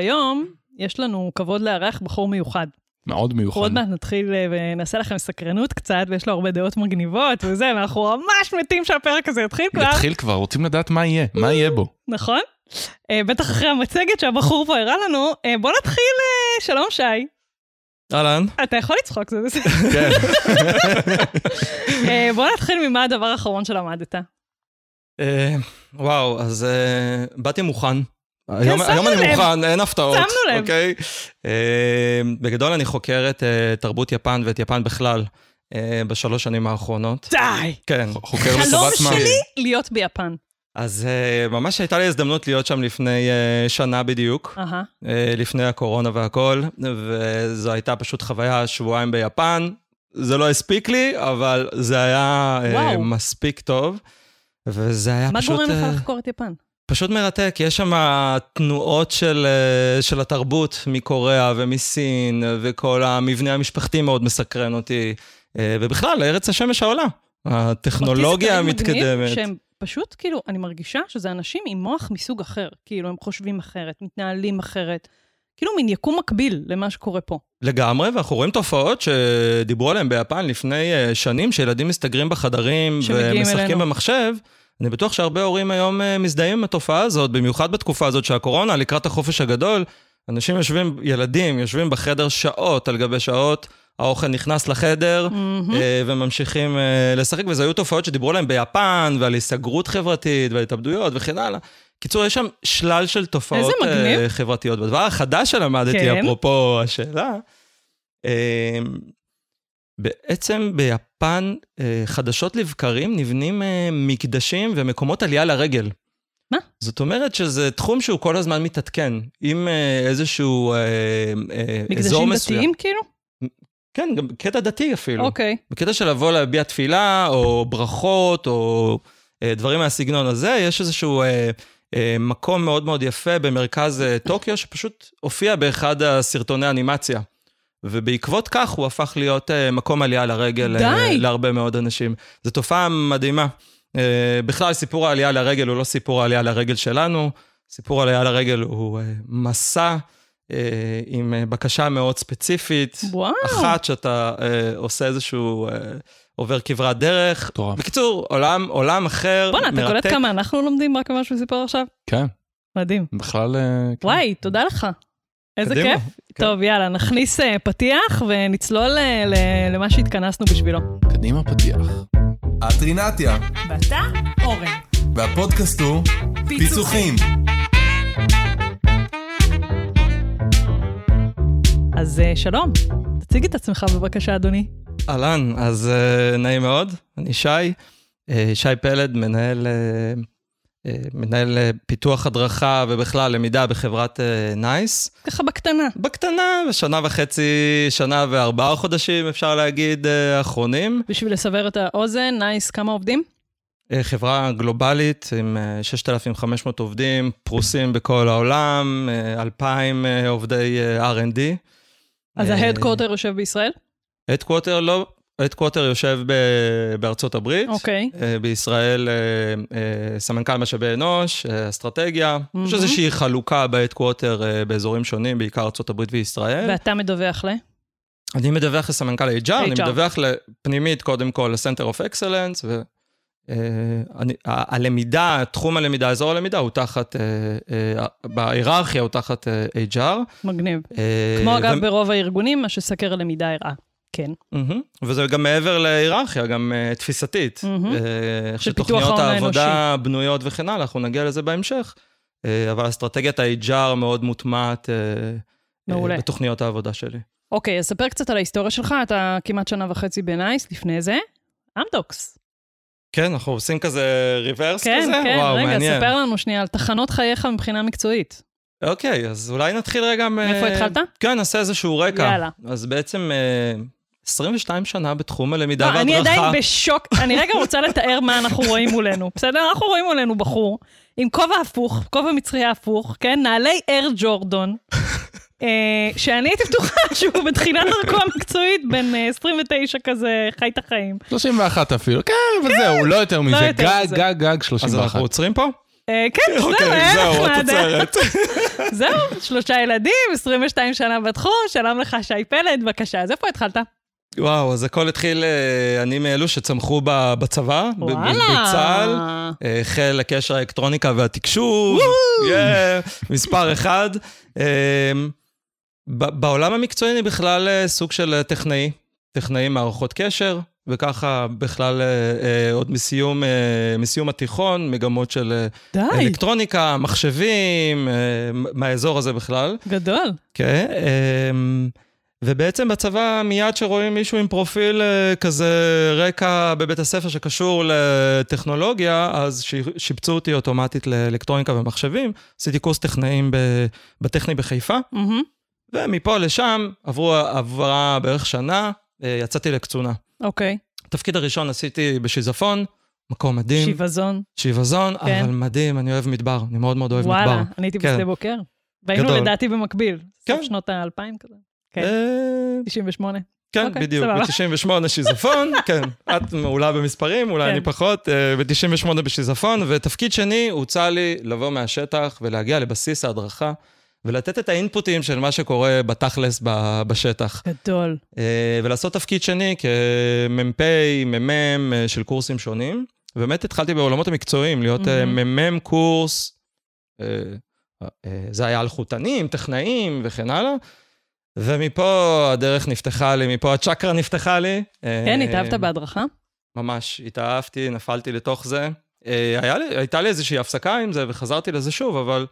היום יש לנו כבוד לארח בחור מיוחד. מאוד מיוחד. עוד מעט נתחיל אה, ונעשה לכם סקרנות קצת, ויש לו הרבה דעות מגניבות וזה, ואנחנו ממש מתים שהפרק הזה יתחיל כבר. יתחיל כבר, רוצים לדעת מה יהיה, מה יהיה בו. נכון? אה, בטח אחרי המצגת שהבחור פה הראה לנו. אה, בוא נתחיל, שלום שי. אהלן. אתה יכול לצחוק, זה בסדר. כן. בוא נתחיל ממה הדבר האחרון שלמדת. וואו, אז באתי מוכן. היום שמנו היום אני. מוכן, אין הפתעות. שמנו לב. אוקיי? אה, בגדול אני חוקר את אה, תרבות יפן ואת יפן בכלל אה, בשלוש שנים האחרונות. די! כן. חוקר חלום לטובת מה? שלי להיות ביפן. אז אה, ממש הייתה לי הזדמנות להיות שם לפני אה, שנה בדיוק. אהה. אה, לפני הקורונה והכל, וזו הייתה פשוט חוויה שבועיים ביפן. זה לא הספיק לי, אבל זה היה וואו. מספיק טוב. וזה היה מה פשוט... גורם לך לחקור את יפן? פשוט מרתק, יש שם תנועות של, אה, של התרבות מקוריאה ומסין, וכל המבנה המשפחתי מאוד מסקרן אותי, אה, ובכלל, ארץ השמש העולה. הטכנולוגיה המתקדמת. שהם פשוט, כאילו, אני מרגישה שזה אנשים עם מוח מסוג אחר. כאילו, הם חושבים אחרת, מתנהלים אחרת. כאילו, מין יקום מקביל למה שקורה פה. לגמרי, ואנחנו רואים תופעות שדיברו עליהן ביפן לפני אה, שנים, שילדים מסתגרים בחדרים ומשחקים אלינו. במחשב. אני בטוח שהרבה הורים היום אה, מזדהים עם התופעה הזאת, במיוחד בתקופה הזאת של הקורונה, לקראת החופש הגדול. אנשים יושבים, ילדים יושבים בחדר שעות על גבי שעות, האוכל נכנס לחדר. אה, וממשיכים אה, לשחק, וזה היו תופעות שדיברו עליהן ביפן, ועל היסגרות חברתית, ועל התאבדויות וכן הלאה. קיצור, יש שם שלל של תופעות חברתיות. והדבר החדש שלמדתי, כן. אפרופו השאלה, בעצם ביפן, אה, חדשות לבקרים נבנים אה, מקדשים ומקומות עלייה לרגל. מה? זאת אומרת שזה תחום שהוא כל הזמן מתעדכן, עם אה, איזשהו אה, אה, אזור מקדשים מסוים. דתיים, כאילו? כן, גם קטע דתי אפילו. אוקיי. בקטע של לבוא להביע תפילה, או ברכות, או אה, דברים מהסגנון הזה, יש איזשהו אה, אה, מקום מאוד מאוד יפה במרכז אה, טוקיו, שפשוט הופיע באחד הסרטוני אנימציה. ובעקבות כך הוא הפך להיות אה, מקום עלייה לרגל די. להרבה מאוד אנשים. זו תופעה מדהימה. אה, בכלל, סיפור העלייה לרגל הוא לא סיפור העלייה לרגל שלנו, סיפור העלייה לרגל הוא אה, מסע אה, עם אה, בקשה מאוד ספציפית. וואו. אחת שאתה אה, עושה איזשהו, אה, עובר כברת דרך. מטורף. בקיצור, עולם, עולם אחר, בואנה, אתה קולט. כמה אנחנו לומדים רק ממה שהוא סיפר עכשיו? כן, מדהים. בכלל... כן. וואי, תודה לך. איזה קדימה. כיף. כן. טוב, יאללה, נכניס אה, פתיח ונצלול אה, ל- למה שהתכנסנו בשבילו. קדימה פתיח. את רינתיה, ואתה, אורן. והפודקאסט הוא פיצוחים. אז אה, שלום, תציג את עצמך בבקשה, אדוני. אהלן, אז נעים מאוד, אני שי, שי פלד, מנהל, מנהל אה, פיתוח הדרכה ובכלל למידה בחברת אה, נייס. ככה בקטנה. בקטנה, בשנה וחצי, שנה וארבעה חודשים, אפשר להגיד, אה, האחרונים. בשביל לסבר את האוזן, נייס, כמה עובדים? אה, חברה גלובלית עם אה, 6,500 עובדים, פרוסים בכל העולם, אה, 2,000 אה, עובדי אה, R&D. אז אה, ה headquarter יושב בישראל? Headquarter לא, headquarter יושב ב- בארצות הברית. אוקיי. אה, בישראל אה, אה, סמנכ"ל משאבי אנוש, אסטרטגיה. יש מהמם. איזושהי חלוקה בהדקווטר באזורים שונים, בעיקר ארצות הברית וישראל. ואתה מדווח ל? אני מדווח לסמנכ"ל HR, אני HR. מדווח לפנימית קודם כל ל-Center of Excellence, ו... אה, אני, הלמידה, תחום הלמידה, אזור הלמידה הוא תחת, אה, אה, בהיררכיה הוא תחת אה, HR. מגניב. אה, כמו אגב ו- ברוב הארגונים, מה שסקר הלמידה הראה. כן. מהמם. וזה גם מעבר להיררכיה, גם אה, תפיסתית. של פיתוח שתוכניות העבודה בנויות וכן הלאה, אנחנו נגיע לזה בהמשך. אה, אבל אסטרטגיית ה-HR מאוד מוטמעת מעולה. אה, בתוכניות העבודה שלי. אוקיי, אז ספר קצת על ההיסטוריה שלך, אתה כמעט שנה וחצי בנייס, לפני זה, אמדוקס. כן, אנחנו עושים כזה ריברס כן, כזה? כן, וואו, רגע, מעניין. ספר לנו שנייה על תחנות חייך מבחינה מקצועית. אוקיי, אז אולי נתחיל רגע מ... מאיפה התחלת? כן, נעשה איזשהו רקע. יאללה. אז בעצם 22 שנה בתחום הלמידה לא, והדרכה. אני עדיין בשוק, אני רגע רוצה לתאר מה אנחנו רואים מולנו, בסדר? אנחנו רואים מולנו בחור עם כובע הפוך, כובע מצרי הפוך, כן? נעלי אר ג'ורדון, אה, שאני הייתי בטוחה שהוא בתחילת דרכו המקצועית, בן אה, 29 כזה, חי את החיים. 31 אפילו, כן, אבל זהו, לא יותר מזה. גג, מזה. גג, גג אז 31. אנחנו עוצרים פה? אה, כן, זהו, אוקיי, אין זהו, לך מה התוצרת. זהו, שלושה ילדים, 22 שנה בתחום, שלום לך, שי פלד, בבקשה. אז איפה התחלת? וואו, אז הכל התחיל, אה, אני מאלו שצמחו בצבא, בצה"ל. אה, חיל הקשר האלקטרוניקה והתקשוב, מספר אחד. אה, בעולם המקצועי אני בכלל סוג של טכנאי, טכנאי מערכות קשר, וככה בכלל עוד מסיום, מסיום התיכון, מגמות של די, אלקטרוניקה, מחשבים, מהאזור הזה בכלל. גדול. כן, אמ, ובעצם בצבא מיד שרואים מישהו עם פרופיל אה, כזה רקע בבית הספר שקשור לטכנולוגיה, אז שיבצו אותי אוטומטית לאלקטרוניקה ומחשבים. עשיתי קורס טכנאים בטכני בחיפה, מהמם. ומפה לשם עברו עברה בערך שנה, אה, יצאתי לקצונה. אוקיי, התפקיד הראשון עשיתי בשיזפון, מקום מדהים, שיבזון. שיבזון, כן. אבל מדהים, אני אוהב מדבר, אני מאוד מאוד אוהב מדבר. וואלה, אני הייתי כן. בשדה בוקר. והיינו. לדעתי במקביל. כן. סוף שנות האלפיים כזה. כן, אה, 98. כן, אוקיי, בדיוק, סבבה. ב-98 שיזפון, כן, את מעולה במספרים, אולי כן. אני פחות, אה, ב-98 בשיזפון, ותפקיד שני, הוצע לי לבוא מהשטח ולהגיע לבסיס ההדרכה, ולתת את האינפוטים של מה שקורה בתכלס בשטח. גדול. אה, ולעשות תפקיד שני כמ"פ, מ"מ אה, של קורסים שונים. באמת התחלתי בעולמות המקצועיים, להיות אה, מהמם. מ"מ קורס, אה, אה, זה היה אלחוטנים, טכנאים וכן הלאה. ומפה הדרך נפתחה לי, מפה הצ'קרה נפתחה לי. כן, אה, התאהבת בהדרכה? ממש, התאהבתי, נפלתי לתוך זה. אה, היה לי, הייתה לי איזושהי הפסקה עם זה וחזרתי לזה שוב, אבל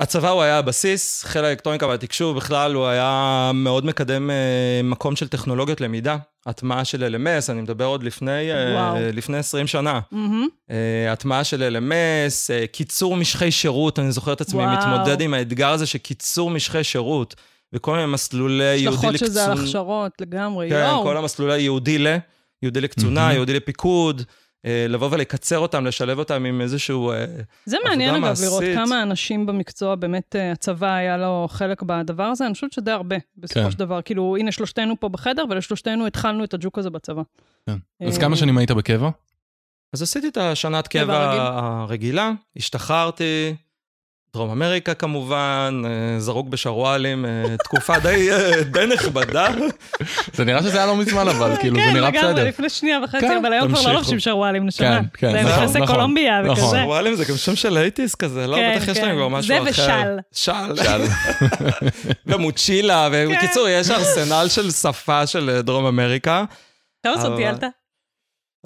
הצבא הוא היה הבסיס, חיל האלקטרוניקה והתקשוב בכלל הוא היה מאוד מקדם אה, מקום של טכנולוגיות למידה. הטמעה של LMS, אני מדבר עוד לפני, אה, וואו. לפני 20 שנה. אה, הטמעה של LMS, אה, קיצור משכי שירות, אני זוכר את עצמי וואו. מתמודד עם האתגר הזה של קיצור משכי שירות, וכל מיני מסלולי יהודי השלכות לקצונה. של זה על הכשרות לגמרי, כן, יואו. כל המסלולי יהודי ל, יהודי לקצונה, מהמם. יהודי לפיקוד, אה, לבוא ולקצר אותם, לשלב אותם עם איזשהו... אה, זה מעניין עבודה אגב, לראות מעשית. כמה אנשים במקצוע, באמת אה, הצבא היה לו חלק בדבר הזה, אני חושבת שדי הרבה, בסופו כן. של דבר. כאילו, הנה שלושתנו פה בחדר, ולשלושתנו התחלנו את הג'וק הזה בצבא. כן. אז כמה שנים היית בקבע? אז עשיתי את השנת קבע קבע רגיל. הרגילה, השתחררתי, דרום אמריקה כמובן, אה, זרוק בשרוואלים, אה, תקופה די, אה, די נכבדה. זה נראה שזה היה לא מזמן אבל, כאילו, זה נראה כן, לגמרי, בסדר. לפני שנייה וחצי, כן, אבל היום כבר לא. לובשים שרוואלים, נשמה. כן, כן, זה נכון, נכון. קולומביה נכון. וכזה. שרוואלים זה גם שם של אייטיס כזה, לא? כן, בטח יש כן. להם כבר משהו זה אחר. ושל. של. שאל. ומוצ'ילה, כן. ובקיצור, יש ארסנל של שפה של דרום אמריקה. כמה זמן אבל- טיילת?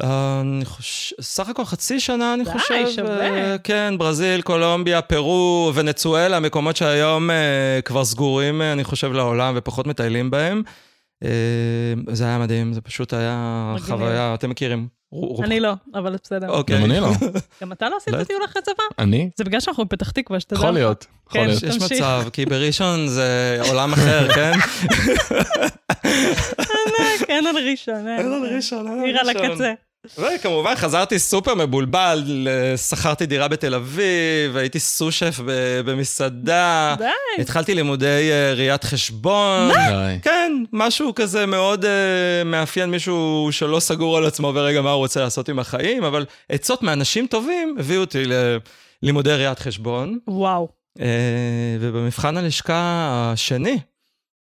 אה, אני חושב, סך הכל חצי שנה, אני די, חושב. שווה. אה, כן, ברזיל, קולומביה, פרו, ונצואלה, מקומות שהיום אה, כבר סגורים, אני חושב, לעולם ופחות מטיילים בהם. זה היה מדהים, זה פשוט היה. חוויה, אתם מכירים. אני לא, אבל בסדר. אוקיי. גם אני לא. גם אתה לא עשית לא. טיול אחרי צבא? אני? זה בגלל שאנחנו בפתח תקווה, שתדע. יכול לך. להיות. יכול כן. להיות. יש. מצב, כי בראשון זה עולם אחר, כן? אין על ראשון. אין על ראשון, אין על עיר על. הקצה. וכמובן חזרתי סופר מבולבל, שכרתי דירה בתל אביב, הייתי סו-שף במסעדה. די. התחלתי לימודי אה, ראיית חשבון. די. כן, משהו כזה מאוד אה, מאפיין מישהו שלא סגור על עצמו ורגע מה הוא רוצה לעשות עם החיים, אבל עצות מאנשים טובים הביאו אותי ללימודי ראיית חשבון, וואו. אה, ובמבחן הלשכה השני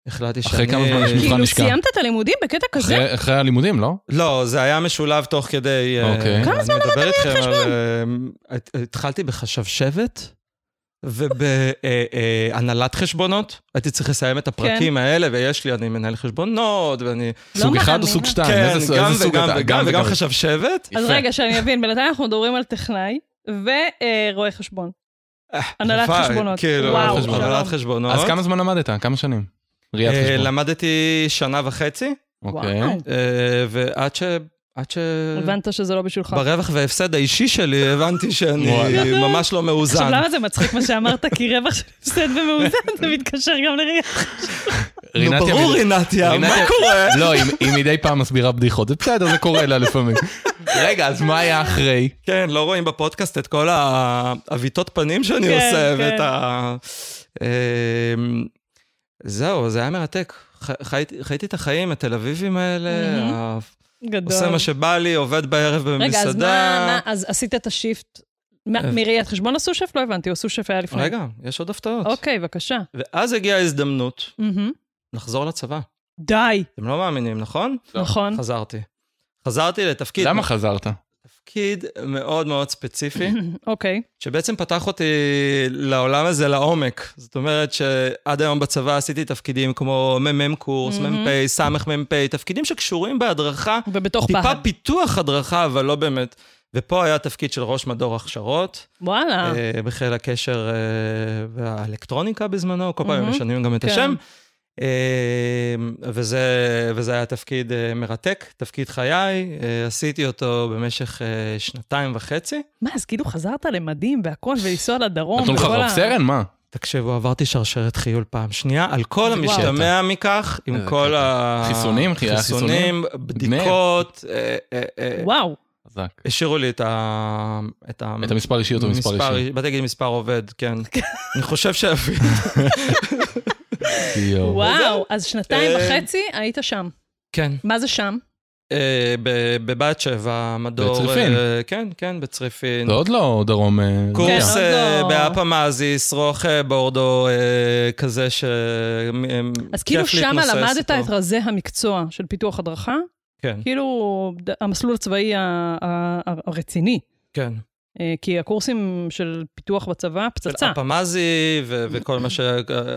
החלטתי שאני... אחרי כמה זמן יש מבחן כאילו לשכה? סיימת את הלימודים בקטע כזה? אחרי- אחרי הלימודים, לא? לא, זה היה משולב תוך כדי... אה, אוקיי. כמה זמן למדת ראיית חשבון? התחלתי בחשבשבת. ובהנהלת חשבונות, הייתי צריך לסיים את הפרקים האלה, ויש לי, אני מנהל חשבונות, ואני... לא סוג אחד או. סוג שתיים? כן, איזה גם איזה וגם אתה? וגם, וגם חשבשבת. אז. רגע, שאני אבין, בינתיים אנחנו מדברים על טכנאי ורואה חשבון. הנהלת הלוואי, חשבונות. כאילו. הנהלת חשבונות. אז כמה זמן למדת? כמה שנים? ראיית אה, חשבון. למדתי שנה וחצי, אוקיי. אה, ועד ש... עד ש... הבנת שזה לא בשבילך. ברווח והפסד האישי שלי הבנתי שאני. ממש לא עכשיו, מאוזן. למה זה מצחיק מה שאמרת? כי רווח של הפסד ומאוזן, זה מתקשר גם לראייה. נו רינתיה ברור, רינתיה, מה קורה? לא, היא- מדי פעם מסבירה בדיחות, זה בסדר, זה קורה לה לפעמים. רגע, אז מה היה אחרי? כן, לא רואים בפודקאסט את כל העוויתות פנים שאני כן, עושה, כן. ואת ה... זהו, זה היה מרתק. ח- חייתי חייתי את החיים, התל אביבים האלה, מהמם. ה- גדול. עושה מה שבא לי, עובד בערב רגע, אז במסעדה. מה, מה- אז עשית את השיפט מה, מראיית חשבון עשו שף? לא הבנתי, או סו-שף היה לפני. רגע, יש עוד הפתעות. אוקיי, בבקשה. ואז הגיעה ההזדמנות. לחזור לצבא. די, אתם לא מאמינים, נכון? נכון. חזרתי. חזרתי לתפקיד, למה חזרת? תפקיד מאוד מאוד ספציפי, אוקיי. שבעצם פתח אותי לעולם הזה לעומק. זאת אומרת שעד היום בצבא עשיתי תפקידים כמו מ"מ קורס. מ"פ, סמ"פ, תפקידים שקשורים בהדרכה, ובתוך טיפה פחד. פיתוח הדרכה, אבל לא באמת. ופה היה תפקיד של ראש מדור הכשרות, וואלה. אה, בחיל הקשר אה, והאלקטרוניקה בזמנו, כל פעם. משנים גם את כן. השם. אה, וזה, וזה היה תפקיד אה, מרתק, תפקיד חיי, אה, עשיתי אותו במשך אה, שנתיים וחצי. מה, אז כאילו חזרת למדים והכל, ולנסוע לדרום, נתנו לך רב סרן? מה? תקשיבו, עברתי שרשרת חיול פעם שנייה, על כל. המשתמע מכך, עם כל. ה... חיסונים? חיסונים, בדיקות, וואו. חזק. השאירו לי את ה... את ה... את המספר אישיות או מספר אישי? באתי להגיד מספר עובד, כן. אני חושב ש... יואו. וואו, אז שנתיים אה, וחצי היית שם. כן. מה זה שם? אה, ב- בבת שבע, מדור... בצריפין. אה, כן, כן, בצריפין. זה עוד לא דרום... קורס כן, לא. באפמזיס, רוח אה, בורדו, כזה ש... אז כאילו שמה למדת. את רזי המקצוע של פיתוח הדרכה? כן, כאילו, המסלול הצבאי ה- ה- ה- הרציני. כן. אה, כי הקורסים של פיתוח בצבא, פצצה. אפמזי ו- וכל מה ש...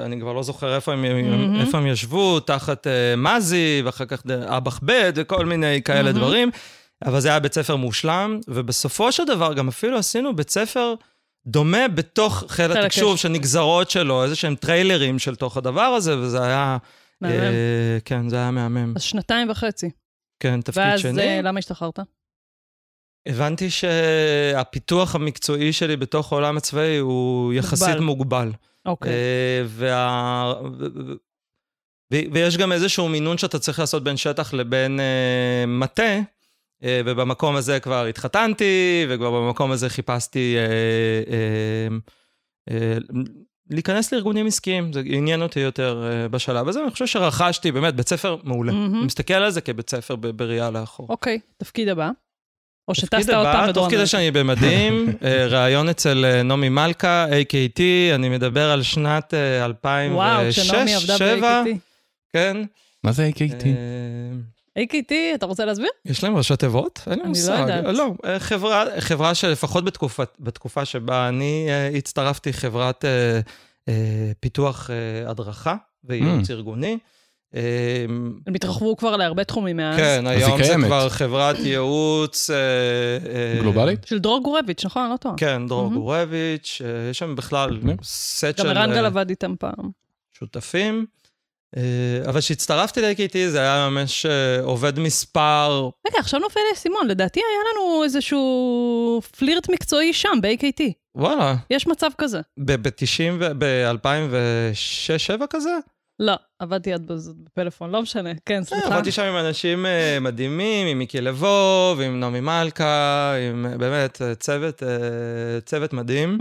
אני כבר לא זוכר איפה הם, מהמם. איפה הם ישבו, תחת אה, מזי, ואחר כך אב"ח ב' וכל מיני כאלה מהמם. דברים. אבל זה היה בית ספר מושלם, ובסופו של דבר גם אפילו עשינו בית ספר דומה בתוך חיל התקשוב, הקשר. שנגזרות שלו, איזה שהם טריילרים של תוך הדבר הזה, וזה היה... מהמם. אה, כן, זה היה מהמם. אז שנתיים וחצי. כן, תפקיד ואז שני. אה, למה השתחררת? הבנתי שהפיתוח המקצועי שלי בתוך העולם הצבאי הוא יחסית מוגבל. אוקיי. אה, וה... ו- ו- ויש גם איזשהו מינון שאתה צריך לעשות בין שטח לבין אה, מטה, אה, ובמקום הזה כבר התחתנתי, וכבר במקום הזה חיפשתי אה, אה, אה, להיכנס לארגונים עסקיים, זה עניין אותי יותר אה, בשלב הזה, ואני חושב שרכשתי באמת בית ספר מעולה. מהמם. אני מסתכל על זה כבית ספר בראייה לאחור. אוקיי, תפקיד הבא. או שטסת הבא, פעם תוך כדי. שאני במדים, אה, ראיון אצל אה, נעמי מלכה, AKT, אני מדבר על שנת אה, 2006, וואו, כשנעמי עבדה 2007, ב-AKT. כן. מה זה AKT? אה, AKT, אתה רוצה להסביר? יש להם ראשי תיבות? אין לי אני לא מושג. יודעת. לא, אה, חברה, חברה שלפחות בתקופה, בתקופה שבה אני אה, הצטרפתי, חברת אה, אה, פיתוח אה, הדרכה וייעוץ Mm. ארגוני. אה, הם התרחבו כבר להרבה תחומים מאז. כן, היום זה. כבר חברת ייעוץ... אה, אה, גלובלית? של דרור גורביץ', נכון? אני לא טועה. כן, דרור. גורביץ', אה, יש שם בכלל. סט גם של ערן גל אה, עבד איתם פעם. שותפים. אבל כשהצטרפתי ל-AKT זה היה ממש עובד מספר, רגע, עכשיו נופל לי האסימון, לדעתי היה לנו איזשהו פלירט מקצועי שם, ב-AKT. וואלה, יש מצב כזה. ב-90, ב-2006-2007 כזה? לא, עבדתי עד בזאת בפלאפון, לא משנה. כן, סליחה. עבדתי שם עם אנשים אה, מדהימים, עם מיקי לבוב, עם נעמי מלכה, עם אה, באמת אה, צוות, צוות מדהים.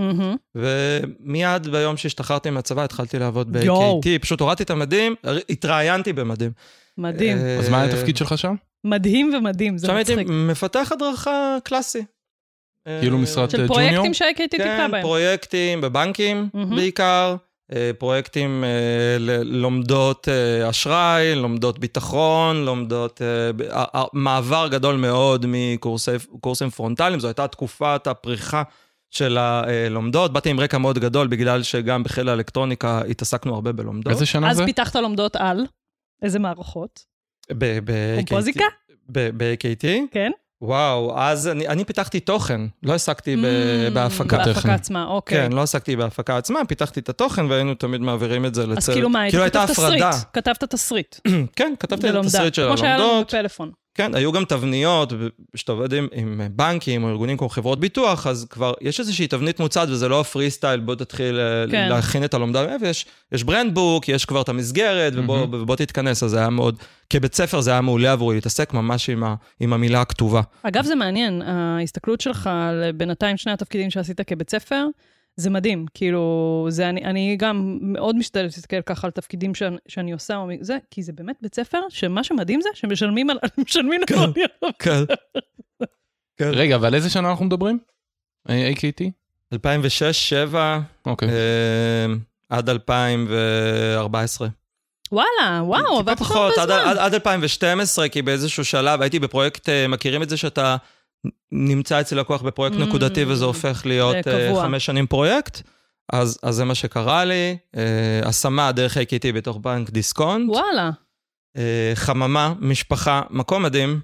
ומיד ביום שהשתחררתי מהצבא התחלתי לעבוד. ב-AKT, פשוט הורדתי את המדים, התראיינתי במדים. מדהים. אז מה התפקיד שלך שם? מדהים ומדהים, זה שם הייתי מצחיק. מפתח הדרכה קלאסי. כאילו אה, משרת של ג'וניור? פרויקטים שה-AKT טיפלה כן, בהם. פרויקטים בבנקים. בעיקר, פרויקטים אה, ללומדות אה, אשראי, לומדות ביטחון, לומדות... אה, מעבר גדול מאוד מקורסים פרונטליים, זו הייתה תקופת הפריחה של הלומדות. באתי עם רקע מאוד גדול, בגלל שגם בחיל האלקטרוניקה התעסקנו הרבה בלומדות. איזה שנה אז זה? פיתחת לומדות על איזה מערכות? ב- ב- קומפוזיקה? ב- ב-AKT? כן? וואו, אז אני, אני פיתחתי תוכן, לא עסקתי Mm, בהפקה. בהפקה עצמה, אוקיי. כן, לא עסקתי בהפקה עצמה, פיתחתי את התוכן והיינו תמיד מעבירים את זה לצוות. אז כאילו מה, כאילו הייתה כתבת תסריט. הפרדה. כתבת תסריט. כן, כתבתי את. התסריט של כמו שהיה לנו הלומדות. בפלאפון. כן, היו גם תבניות, כשאתה עובד עם, עם בנקים או ארגונים כמו חברות ביטוח, אז כבר יש איזושהי תבנית מוצעת וזה לא ה free style, בוא תתחיל כן. כן. להכין את הלומדה, ויש יש brand book, יש כבר את המסגרת, ובוא, מהמם. ובוא תתכנס, אז זה היה מאוד, כבית ספר זה היה מעולה עבורי להתעסק ממש עם, ה, עם המילה הכתובה. אגב, זה מעניין, ההסתכלות שלך על בינתיים שני התפקידים שעשית כבית ספר, זה מדהים. כאילו, זה אני, אני גם מאוד משתדלת להסתכל ככה על תפקידים שאני, שאני עושה, או זה, כי זה באמת בית ספר, שמה שמדהים זה שמשלמים על... משלמים על... כן. כן. רגע, ועל איזה שנה אנחנו מדברים? AKT? 2006-2007, אוקיי. עד 2014. וואלה, וואו, עברת פחות, עד, בזמן. עד, עד 2012, כי באיזשהו שלב הייתי בפרויקט, אה, מכירים את זה שאתה נמצא אצל לקוח בפרויקט Mm, נקודתי וזה הופך להיות קבוע. חמש שנים פרויקט? אז, אז זה מה שקרה לי, אה, השמה דרך AKT בתוך בנק דיסקונט, וואלה. אה, חממה, משפחה, מקום מדהים.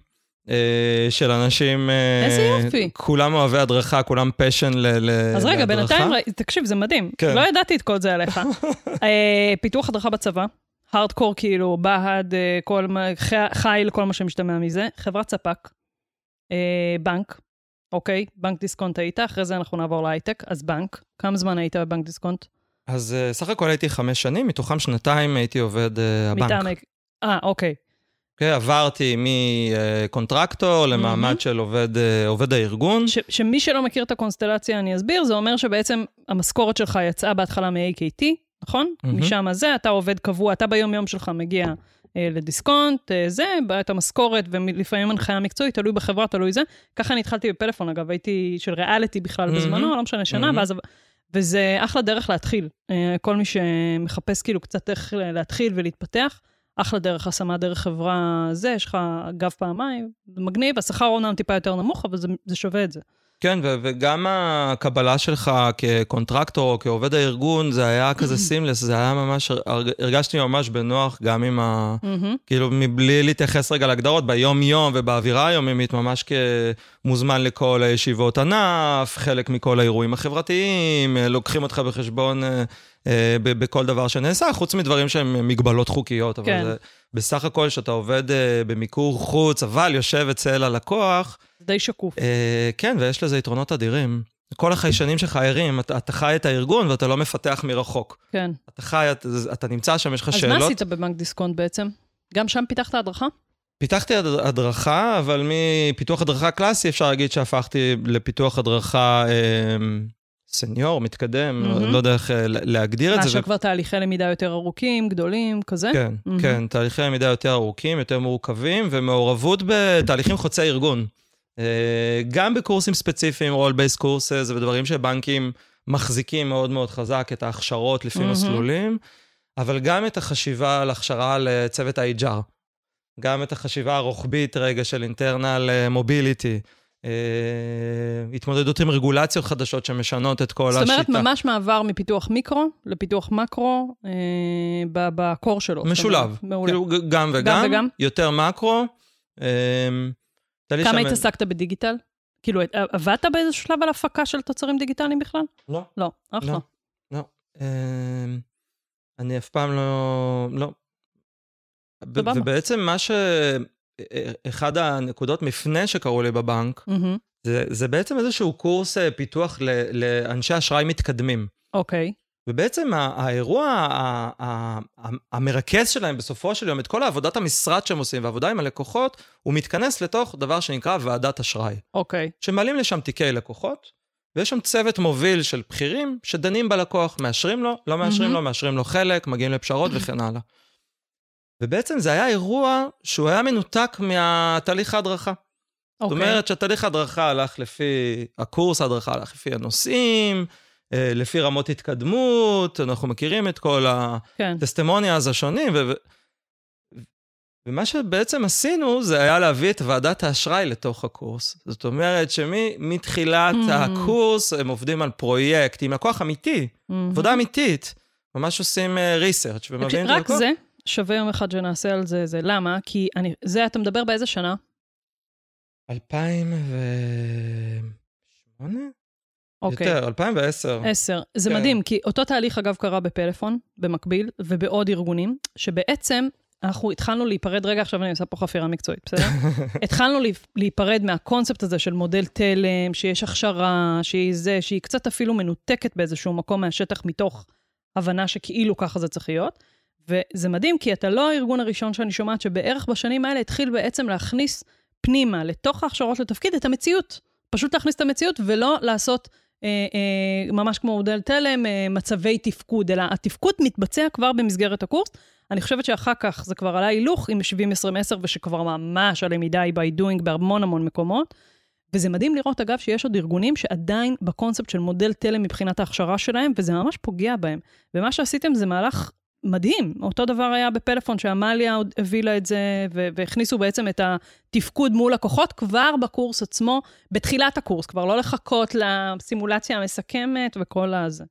אה, של אנשים, אה, איזה יופי. כולם אוהבי הדרכה, כולם פשן ל- ל- אז רגע, להדרכה. בינתיים, תקשיב, זה מדהים. כן. לא ידעתי את כל זה עליך. אה, פיתוח הדרכה בצבא, הארדקור כאילו, בה"ד, חיל, כל מה שמשתמע מזה. חברת ספק, אה, בנק, אוקיי? בנק דיסקונט היית, אחרי זה אנחנו נעבור להייטק, אז בנק. כמה זמן היית בבנק דיסקונט? אז אה, סך הכל הייתי חמש שנים, מתוכם שנתיים הייתי עובד אה, הבנק. מטעם... אה, אוקיי. אוקיי, עברתי מ contractor למעמד של עובד, אה, עובד הארגון. ש, שמי שלא מכיר את הקונסטלציה, אני אסביר, זה אומר שבעצם המשכורת שלך יצאה בהתחלה מ-AKT, נכון? מהמם. משם הזה, אתה עובד קבוע, אתה ביום-יום שלך מגיע אה, לדיסקונט, אה, זה, בעיית המשכורת, ולפעמים הנחיה מקצועית, תלוי בחברה, תלוי זה. ככה אני התחלתי בפלאפון, אגב, הייתי של ריאליטי בכלל מהמם. בזמנו, לא משנה, שנה, מהמם. ואז... וזה אחלה דרך להתחיל. אה, כל מי שמחפש כאילו קצת איך להתחיל ולהתפתח, אחלה דרך השמה דרך חברה זה, יש לך גב פעמיים, מגניב, השכר אומנם טיפה יותר נמוך, אבל זה, זה שווה את זה. כן, ו- וגם הקבלה שלך כקונטרקטור או כעובד הארגון, זה היה כזה סימלס, זה היה ממש, הרג- הרגשתי ממש בנוח גם עם ה... מהמם. כאילו, מבלי להתייחס רגע להגדרות, ביום-יום ובאווירה היומיומית, ממש כמוזמן לכל הישיבות ענף, חלק מכל האירועים החברתיים, אה, לוקחים אותך בחשבון אה, בכל דבר שנעשה, חוץ מדברים שהם מגבלות חוקיות, אבל כן. זה בסך הכל שאתה עובד אה, במיקור חוץ, אבל יושב אצל הלקוח, זה די שקוף. אה, כן, ויש לזה יתרונות אדירים. כל החיישנים שלך ערים, אתה, אתה חי את הארגון ואתה לא מפתח מרחוק. כן. אתה חי, אתה, אתה נמצא שם, יש לך אז שאלות. מה עשית בבנק דיסקונט בעצם? גם שם פיתחת הדרכה? פיתחתי הד- הדרכה, אבל מפיתוח הדרכה קלאסי אפשר להגיד שהפכתי לפיתוח הדרכה אה, סניור, מתקדם, מהמם. לא יודע איך אה, להגדיר את זה. מאשר ו- כבר תהליכי למידה יותר ארוכים, גדולים, כזה? כן, מהמם. כן, תהליכי למידה יותר ארוכים, יותר מורכבים, ומעורבות בתהליכים חוצי ארגון. אה, גם בקורסים ספציפיים, role based courses ודברים שבנקים מחזיקים מאוד מאוד חזק, את ההכשרות לפי מהמם. מסלולים, אבל גם את החשיבה על הכשרה לצוות ה-HR. גם את החשיבה הרוחבית רגע של internal אה, mobility. אה, התמודדות עם רגולציות חדשות שמשנות את כל זאת השיטה. אומרת, ממש מעבר מפיתוח מיקרו לפיתוח מקרו אה, בקור שלו. זאת משולב. מעולה. כאילו, גם וגם, וגם? יותר מקרו. לי כמה שם- התעסקת בדיגיטל? כאילו, עבדת באיזשהו שלב על הפקה של תוצרים דיגיטליים בכלל? לא, לא, אחלה. לא. לא. אני אף פעם לא... לא. סבבה. ובעצם מה ש... אחד הנקודות מפנה שקרו לי בבנק, מהמם. זה, זה בעצם איזשהו קורס אה, פיתוח ל, לאנשי אשראי מתקדמים. אוקיי. ובעצם ה- האירוע המרכז שלהם בסופו של יום, את כל העבודת המשרד שהם עושים ועבודה עם הלקוחות, הוא מתכנס לתוך דבר שנקרא ועדת אשראי. אוקיי. שמעלים לשם תיקי לקוחות, ויש שם צוות מוביל של בכירים שדנים בלקוח, מאשרים לו, לא מאשרים מהמם. לו, מאשרים לו חלק, מגיעים לפשרות וכן הלאה. ובעצם זה היה אירוע שהוא היה מנותק מהתהליך ההדרכה. זאת אוקיי. אומרת שהתהליך ההדרכה הלך לפי, הקורס ההדרכה הלך לפי הנושאים, אה, לפי רמות התקדמות, אנחנו מכירים את כל כן. הטסטימוניאז השונים, ו... ו- ומה שבעצם עשינו זה היה להביא את ועדת האשראי לתוך הקורס. זאת אומרת שמתחילת Mm. הקורס הם עובדים על פרויקט עם לקוח אמיתי, מהמם. עבודה אמיתית. ממש עושים אה, ריסרצ' תקשיב, ומביאים את רק הלקוח. זה, שווה יום אחד שנעשה על זה, זה למה? כי אני, זה, אתה מדבר באיזה שנה? 2008? אוקיי. יותר, 2010. עשר. זה כן. מדהים, כי אותו תהליך, אגב, קרה בפלאפון, במקביל, ובעוד ארגונים, שבעצם אנחנו התחלנו להיפרד, רגע, עכשיו אני עושה פה חפירה מקצועית, בסדר? התחלנו להיפרד מהקונספט הזה של מודל תלם, שיש הכשרה, שהיא זה, שהיא קצת אפילו מנותקת באיזשהו מקום מהשטח, מתוך הבנה שכאילו ככה זה צריך להיות. וזה מדהים, כי אתה לא הארגון הראשון שאני שומעת שבערך בשנים האלה התחיל בעצם להכניס פנימה, לתוך ההכשרות לתפקיד, את המציאות. פשוט להכניס את המציאות ולא לעשות אה, אה, ממש כמו מודל תלם, אה, מצבי תפקוד, אלא התפקוד מתבצע כבר במסגרת הקורס. אני חושבת שאחר כך זה כבר עלה הילוך עם 70-20-10, ושכבר ממש הלמידה היא by doing בהמון המון מקומות. וזה מדהים לראות, אגב, שיש עוד ארגונים שעדיין בקונספט של מודל תלם מבחינת ההכשרה שלהם, וזה ממש פוגע בהם. ומה שעשיתם זה מהלך מדהים. אותו דבר היה בפלאפון, שעמליה עוד הבילה את זה, והכניסו בעצם את התפקוד מול לקוחות כבר בקורס עצמו, בתחילת הקורס, כבר לא לחכות לסימולציה המסכמת וכל הזה.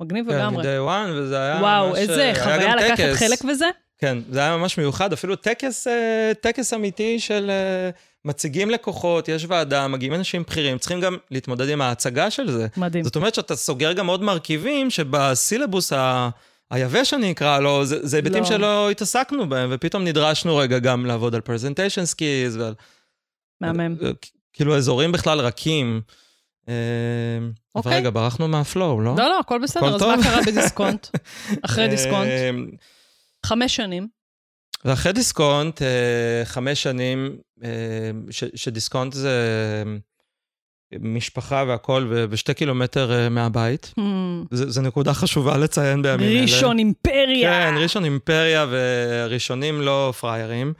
מגניב כן, לגמרי. מ-day one, וזה היה וואו, ממש... איזה היה חוויה לקחת טקס. חלק בזה? כן, זה היה ממש מיוחד, אפילו טקס, אה, טקס אמיתי של אה, מציגים לקוחות, יש ועדה, מגיעים אנשים בכירים, צריכים גם להתמודד עם ההצגה של זה. מדהים. זאת אומרת שאתה סוגר גם עוד מרכיבים שבסילבוס ה... היבש אני אקרא לו, זה, זה היבטים לא. שלא התעסקנו בהם, ופתאום נדרשנו רגע גם לעבוד על presentation skills ועל... מהמם. אה, כאילו אזורים בכלל רכים. אה, אבל אוקיי. רגע, ברחנו מה flow, לא? לא, לא, הכל בסדר, הכל אז טוב? מה קרה בדיסקונט? אחרי דיסקונט? אה, חמש שנים. ואחרי דיסקונט, חמש שנים, ש- שדיסקונט זה משפחה והכול, ושני קילומטר אה, מהבית. זה- זו נקודה חשובה לציין בימים אלה. ראשון אימפריה. כן, ראשון אימפריה וראשונים לא פריירים.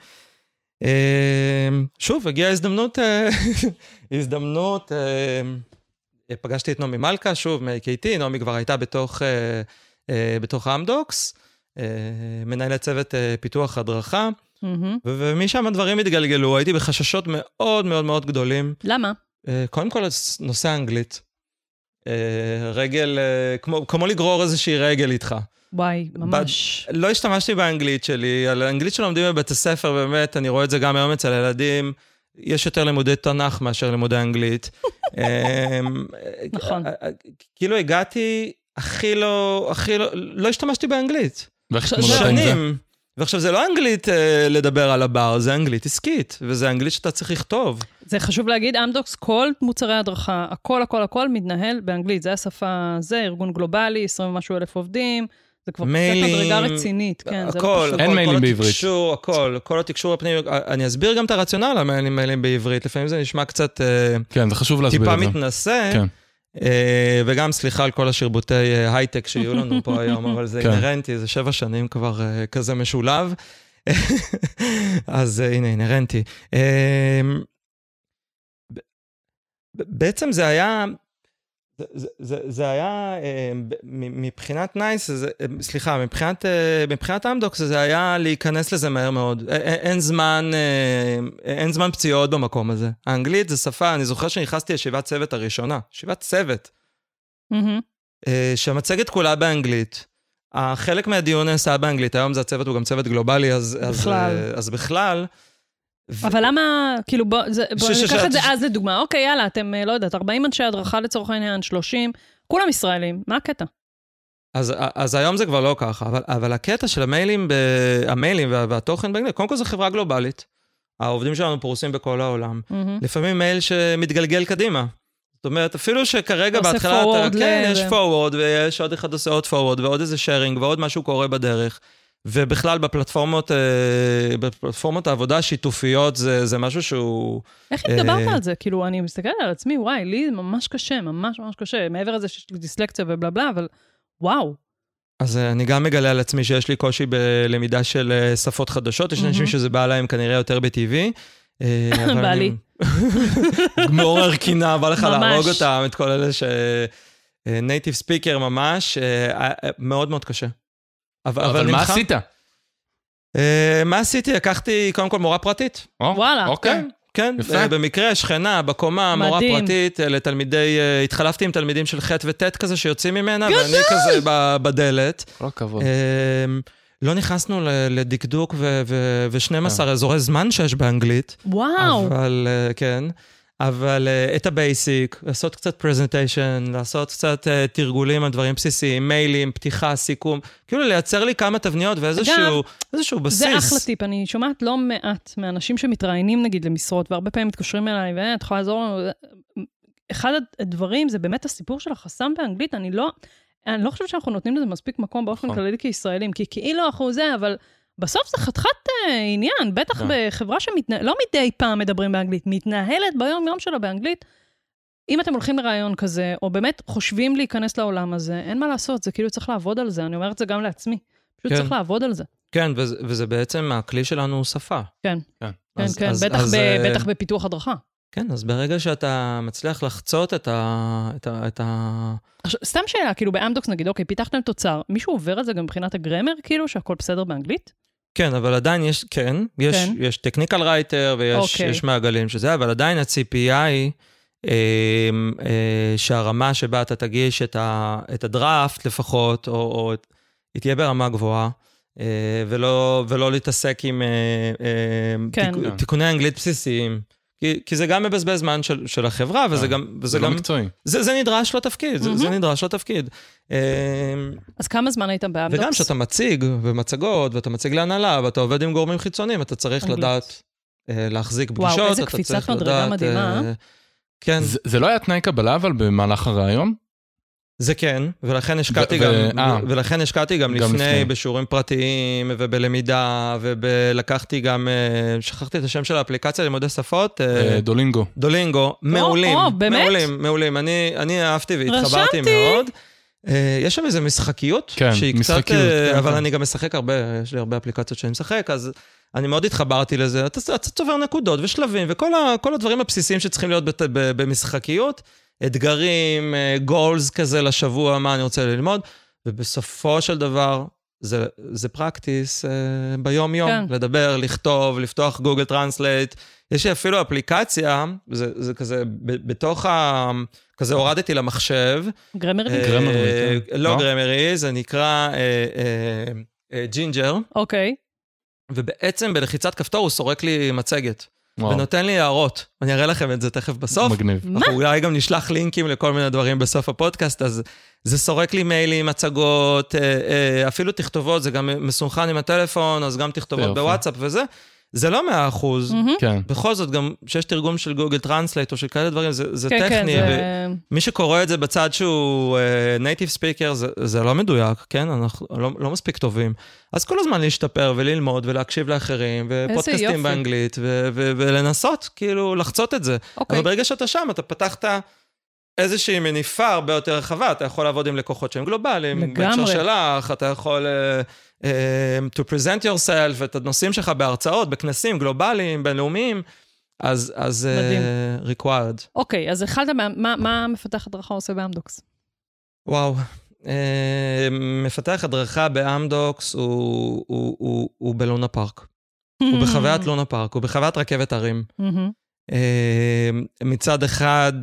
אה, שוב, הגיעה הזדמנות, אה, הזדמנות, פגשתי את נעמי מלכה, שוב, מ-KT, נעמי כבר הייתה בתוך, בתוך אמדוקס, מנהלת צוות פיתוח הדרכה. ו- ומשם הדברים התגלגלו, הייתי בחששות מאוד מאוד מאוד גדולים. למה? אה, קודם כל, נושא האנגלית. אה, רגל, אה, כמו, כמו לגרור איזושהי רגל איתך. וואי, ממש. לא השתמשתי באנגלית שלי, על האנגלית שלומדים בבית הספר, באמת, אני רואה את זה גם היום אצל הילדים. יש יותר לימודי תנ"ך מאשר לימודי אנגלית. אמ, נכון. כאילו הגעתי הכי לא, הכי לא, לא השתמשתי באנגלית. שנים. ועכשיו, זה לא אנגלית אה, לדבר על הבר, זה אנגלית עסקית, וזה אנגלית שאתה צריך לכתוב. זה חשוב להגיד, אמדוקס, כל מוצרי הדרכה, הכל, הכל, הכל מתנהל באנגלית. זה השפה, זה ארגון גלובלי, 20 ומשהו אלף עובדים. זה כבר קצת מיילים, מדרגה רצינית, כן, זה לא הכל, פשוט. אין הכל, מיילים כל בעברית. התקשור, הכל, כל התקשור הפנימי. אני אסביר גם את הרציונל למה אין לי מיילים בעברית, לפעמים זה נשמע קצת אה, כן, זה חשוב להסביר טיפה את זה. מתנשא. כן. אה, וגם סליחה על כל השרבוטי אה, הייטק שיהיו לנו פה היום, אבל זה כן. אינהרנטי, זה שבע שנים כבר אה, כזה משולב. אז אה, הנה, אינהרנטי. בעצם זה היה, זה- זה- זה, היה, אה, מבחינת נייס, זה- אה, סליחה, מבחינת, אה, מבחינת אמדוקס זה היה להיכנס לזה מהר מאוד. א- א- אין זמן, אין זמן פציעות במקום הזה. האנגלית זה שפה, אני זוכר שנכנסתי לישיבת צוות הראשונה, ישיבת צוות. אה, שהמצגת כולה באנגלית. החלק מהדיון נעשה באנגלית, היום זה הצוות הוא גם צוות גלובלי, אז אז, בכלל. אה, אז בכלל. ו- אבל למה, כאילו, בוא, זה, בוא ש- ניקח ש- את זה ש- אז לדוגמה. אוקיי, יאללה, אתם, אה, לא יודעת, 40 אנשי הדרכה לצורך העניין, 30, כולם ישראלים, מה הקטע? אז, אז היום זה כבר לא ככה, אבל, אבל הקטע של המיילים, ב, המיילים וה, והתוכן באנגלית, קודם כל זו חברה גלובלית. העובדים שלנו פרוסים בכל העולם. מהמם. לפעמים מייל שמתגלגל קדימה. זאת אומרת, אפילו שכרגע בהתחלה, אתה, כן, ל- יש forward, ויש עוד אחד עושה עוד forward, ועוד איזה sharing, ועוד משהו קורה בדרך. ובכלל, בפלטפורמות, אה, בפלטפורמות העבודה השיתופיות, זה, זה משהו שהוא... איך התגברת אה, על זה? כאילו, אני מסתכלת על עצמי, וואי, לי זה ממש קשה, ממש ממש קשה. מעבר לזה שיש לי דיסלקציה ובלה בלה, אבל וואו. אז אה, אני גם מגלה על עצמי שיש לי קושי בלמידה של אה, שפות חדשות, יש אנשים. שזה בא להם כנראה יותר בטבעי. בא לי. מעורר קינה, בא לך. להרוג אותם, את כל אלה ש... נייטיב ספיקר ממש, מאוד מאוד קשה. אבל מה נלחם- עשית? אה, מה עשיתי? לקחתי קודם כל מורה פרטית. או, וואלה. אוקיי. כן, כן. יפה. אה, במקרה, שכנה, בקומה, מורה מדהים. פרטית אה, לתלמידי, התחלפתי עם תלמידים של ח' וט' כזה שיוצאים ממנה, ואני כזה ב- בדלת. כל הכבוד. אמ, לא נכנסנו ל- לדקדוק ו-12 אה. אזורי זמן שיש באנגלית, וואו. אבל אה, כן, אבל אה, את ה basic, לעשות קצת presentation, לעשות קצת אה, תרגולים על דברים בסיסיים, מיילים, פתיחה, סיכום, כאילו לייצר לי כמה תבניות ואיזשהו איזשהו בסיס. זה אחלה טיפ, אני שומעת לא מעט מאנשים שמתראיינים נגיד למשרות, והרבה פעמים מתקשרים אליי, ואת יכולה לעזור לנו. אחד הדברים זה באמת הסיפור של החסם באנגלית, אני לא, אני לא חושבת שאנחנו נותנים לזה מספיק מקום באופן נכון. כללי כישראלים, כי כאילו אנחנו זה, אבל בסוף זה חתיכת אה, עניין, בטח כן. בחברה שמתנהלת, לא מדי פעם מדברים באנגלית, מתנהלת ביום-יום שלה באנגלית. אם אתם הולכים לרעיון כזה, או באמת חושבים להיכנס לעולם הזה, אין מה לעשות, זה כאילו צריך לעבוד על זה, אני אומרת את זה גם לעצמי. פשוט כן. צריך לעבוד על זה. כן, וזה, וזה בעצם, הכלי שלנו הוא שפה. כן. כן. כן, אז- כן, אז- בטח, אז, ב, אה, בטח בפיתוח הדרכה. כן, אז ברגע שאתה מצליח לחצות את ה... את ה... את ה... עכשיו, סתם שאלה, כאילו באמדוקס נגיד, אוקיי, פיתחתם תוצר, מישהו עובר את זה גם מבחינת הגרמר, כאילו, שהכל בסדר באנגלית? כן, אבל עדיין יש, כן, יש, כן. יש טכניקל רייטר ויש אוקיי. יש מעגלים שזה, אבל עדיין הציפייה היא אה, אה, שהרמה שבה אתה תגיש את, ה, את הדראפט לפחות, או, או את- היא תהיה ברמה גבוהה. אה, ולא, ולא להתעסק עם אה, אה, כן. תיק, תיקוני אנגלית בסיסיים. כי, כי זה גם מבזבז זמן של, של החברה, וזה אה, גם... וזה זה לא גם מקצועי. זה, זה נדרש לתפקיד, זה, זה נדרש לתפקיד. אה, אז כמה זמן היית באמדוקס? וגם כשאתה מציג ומצגות, ואתה מציג להנהלה, ואתה עובד עם גורמים חיצוניים, אתה צריך אנגלית. לדעת אה, להחזיק וואו, פגישות, איזה אתה קפיצת צריך מדרגה לדעת... מדהימה, אה, כן, זה- זה לא היה תנאי קבלה, אבל במהלך הראיון? זה כן, ולכן השקעתי ו- גם, ו- אה. ולכן השקעתי גם גם לפני, לפני. בשיעורים פרטיים ובלמידה, ולקחתי גם, אה, שכחתי את השם של האפליקציה ללימודי שפות, אה, דולינגו. דולינגו, מעולים, או, באמת? מעולים, מעולים. אני, אני אהבתי והתחברתי רשמתי. מאוד. יש שם איזו משחקיות, כן, שהיא קצת, משחקיות, אה, כן, אבל כן. אני גם משחק הרבה, יש לי הרבה אפליקציות שאני משחק, אז אני מאוד התחברתי לזה. אתה, אתה צובר נקודות ושלבים, וכל ה, הדברים הבסיסיים שצריכים להיות בת, ב, במשחקיות, אתגרים, goals כזה לשבוע, מה אני רוצה ללמוד, ובסופו של דבר, זה, זה practice אה, ביום-יום, כן. לדבר, לכתוב, לפתוח Google Translate. יש לי אפילו אפליקציה, זה, זה כזה, ב, בתוך ה... כזה הורדתי למחשב. Grammarly? אה, Grammarly, כן. לא לא? Grammarly, זה נקרא אה, אה, אה, ג'ינג'ר, אוקיי. ובעצם בלחיצת כפתור הוא סורק לי מצגת, וואו, ונותן לי הערות. אני אראה לכם את זה תכף בסוף. מגניב. מה? אנחנו אולי גם נשלח לינקים לכל מיני דברים בסוף הפודקאסט, אז זה סורק לי מיילים, מצגות, אה, אה, אפילו תכתובות, זה גם מסונכרן עם הטלפון, אז גם תכתובות יופי. בוואטסאפ וזה. זה לא מאה אחוז. כן. בכל זאת, גם כשיש תרגום של Google Translate או של כאלה דברים, זה, זה כן, כן, טכני. זה... מי שקורא את זה בצד שהוא native uh, speaker, זה, זה לא מדויק, כן? אנחנו לא, לא מספיק טובים. אז כל הזמן להשתפר וללמוד ולהקשיב לאחרים. ופודקאסטים באנגלית, ו- ו- ולנסות, כאילו, לחצות את זה. אוקיי. אבל ברגע שאתה שם, אתה פתחת איזושהי מניפה הרבה יותר רחבה, אתה יכול לעבוד עם לקוחות שהם גלובליים, לגמרי. בהקשר שלך, אתה יכול uh, to present yourself, את הנושאים שלך בהרצאות, בכנסים גלובליים, בינלאומיים, אז, אז uh, required. אוקיי, אז התחלת, מה- מה- מה מפתח הדרכה עושה באמדוקס? וואו. אה, מפתח הדרכה באמדוקס הוא, הוא, הוא, הוא בלונה פארק. הוא בחוויית לונה פארק, הוא בחוויית רכבת הרים. אה, מצד אחד,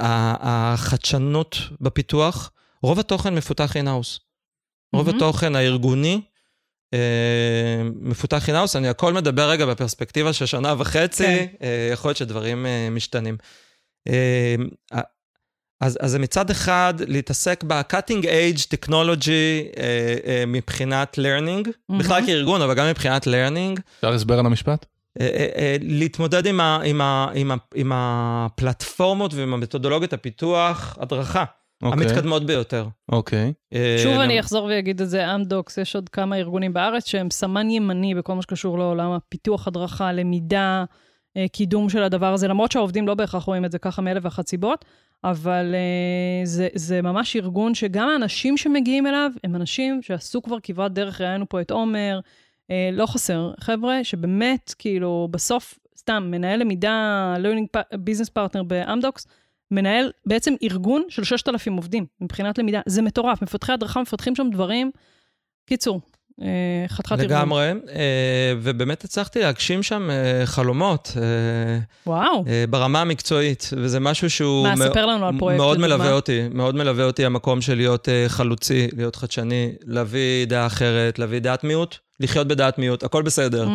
ה- החדשנות בפיתוח, רוב התוכן מפותח in-house. רוב. התוכן הארגוני אה, מפותח in-house. אני הכל מדבר רגע בפרספקטיבה של שנה וחצי, כן. אה, יכול להיות שדברים אה, משתנים. אה, אז, אז זה מצד אחד להתעסק ב-cutting age technology אה, אה, מבחינת learning, מהמם. בכלל כארגון, אבל גם מבחינת learning. אפשר הסבר על המשפט? אה, אה, אה, להתמודד עם, ה, עם, ה, עם, ה, עם הפלטפורמות ועם המתודולוגיות הפיתוח, הדרכה, אוקיי. המתקדמות ביותר. אוקיי. אה, שוב למ- אני אחזור ואגיד את זה, אמדוקס, יש עוד כמה ארגונים בארץ שהם סמן ימני בכל מה שקשור לעולם הפיתוח, הדרכה, למידה, אה, קידום של הדבר הזה, למרות שהעובדים לא בהכרח רואים את זה ככה מאלף ואחת סיבות, אבל אה, זה, זה ממש ארגון שגם האנשים שמגיעים אליו הם אנשים שעשו כבר כברת דרך, ראיינו פה את עומר, לא חסר, חבר'ה שבאמת, כאילו, בסוף, סתם, מנהל למידה, learning business partner באמדוקס, מנהל בעצם ארגון של 6,000 עובדים מבחינת למידה. זה מטורף, מפתחי הדרכה מפתחים שם דברים. קיצור, אה, חתיכת ארגון. לגמרי, אה, ובאמת הצלחתי להגשים שם אה, חלומות וואו, ברמה המקצועית, וזה משהו שהוא מה, ספר לנו על פרויקט, מאוד לדוגמה. מלווה אותי, מאוד מלווה אותי המקום של להיות חלוצי, להיות חדשני, להביא דעה אחרת, להביא דעת מיעוט, לחיות בדעת מיעוט, הכל בסדר.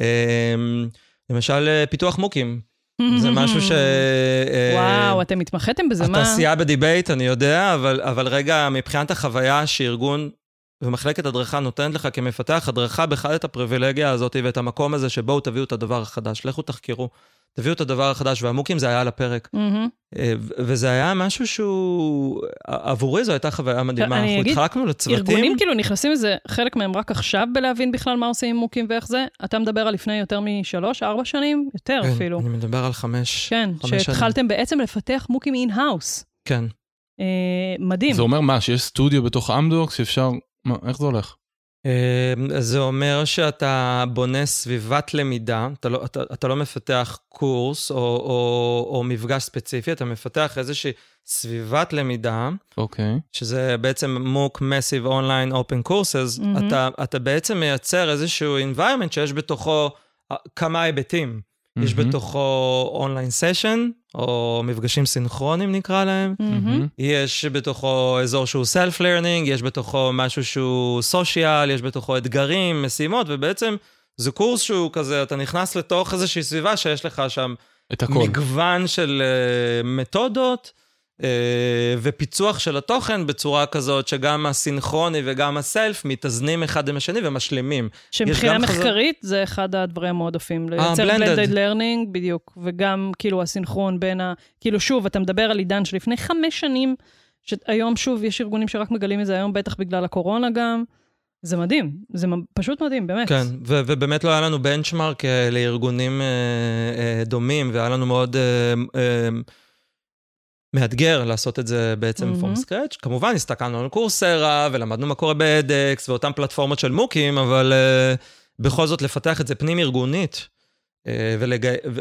אה, למשל, פיתוח מוקים. זה משהו ש... אה, וואו, אתם התמחיתם בזה, מה? התעשייה בדיבייט, אני יודע, אבל, אבל רגע, מבחינת החוויה שארגון ומחלקת הדרכה נותנת לך כמפתח הדרכה בכלל את הפריבילגיה הזאת ואת המקום הזה שבואו תביאו את הדבר החדש, לכו תחקרו, תביאו את הדבר החדש, וה MOOCים זה היה על הפרק. ו- וזה היה משהו שהוא, עבורי זו הייתה חוויה מדהימה. אנחנו אגיד, התחלקנו לצוותים. ארגונים כאילו נכנסים לזה, חלק מהם רק עכשיו בלהבין בכלל מה עושים עם MOOCים ואיך זה. אתה מדבר על לפני יותר משלוש, ארבע שנים? יותר כן, אפילו. אני מדבר על חמש. כן, חמש שנים. שהתחלתם בעצם לפתח MOOCים in-house. כן. אה, מדהים. זה אומר מה, שיש סטודיו בתוך אמדוקס שאפשר... מה, איך זה הולך? אה, זה אומר שאתה בונה סביבת למידה, אתה לא, אתה, אתה לא מפתח קורס או, או, או מפגש ספציפי, אתה מפתח איזושהי סביבת למידה, אוקיי. שזה בעצם MOOC Massive Online Open Courses, mm-hmm. אתה, אתה בעצם מייצר איזשהו environment שיש בתוכו כמה היבטים. יש מהמם. בתוכו online session, או מפגשים סינכרונים נקרא להם. מהמם. יש בתוכו אזור שהוא self-learning, יש בתוכו משהו שהוא social, יש בתוכו אתגרים, משימות, ובעצם זה קורס שהוא כזה, אתה נכנס לתוך איזושהי סביבה שיש לך שם את הכל. מגוון של uh, מתודות ופיצוח של התוכן בצורה כזאת שגם הסינכרוני וגם הסלף מתאזנים אחד עם השני ומשלימים. שמבחינה גם חזר- מחקרית זה אחד הדברים המאוד יפים. לייצר blended learning, בדיוק, וגם כאילו הסינכרון בין ה... כאילו שוב, אתה מדבר על עידן שלפני חמש שנים, שהיום שוב יש ארגונים שרק מגלים את זה היום, בטח בגלל הקורונה גם. זה מדהים, זה פשוט מדהים, באמת. כן, ו- ובאמת לא היה לנו בנצ'מארק אה, לארגונים אה, אה, דומים, והיה לנו מאוד אה, אה, מאתגר לעשות את זה בעצם מהמם. פרום סקרץ'. כמובן, הסתכלנו על קורסרה, ולמדנו מה קורה ב-edX, ואותן פלטפורמות של מוקים, אבל אה, בכל זאת לפתח את זה פנים-ארגונית. אה, ולג... ו-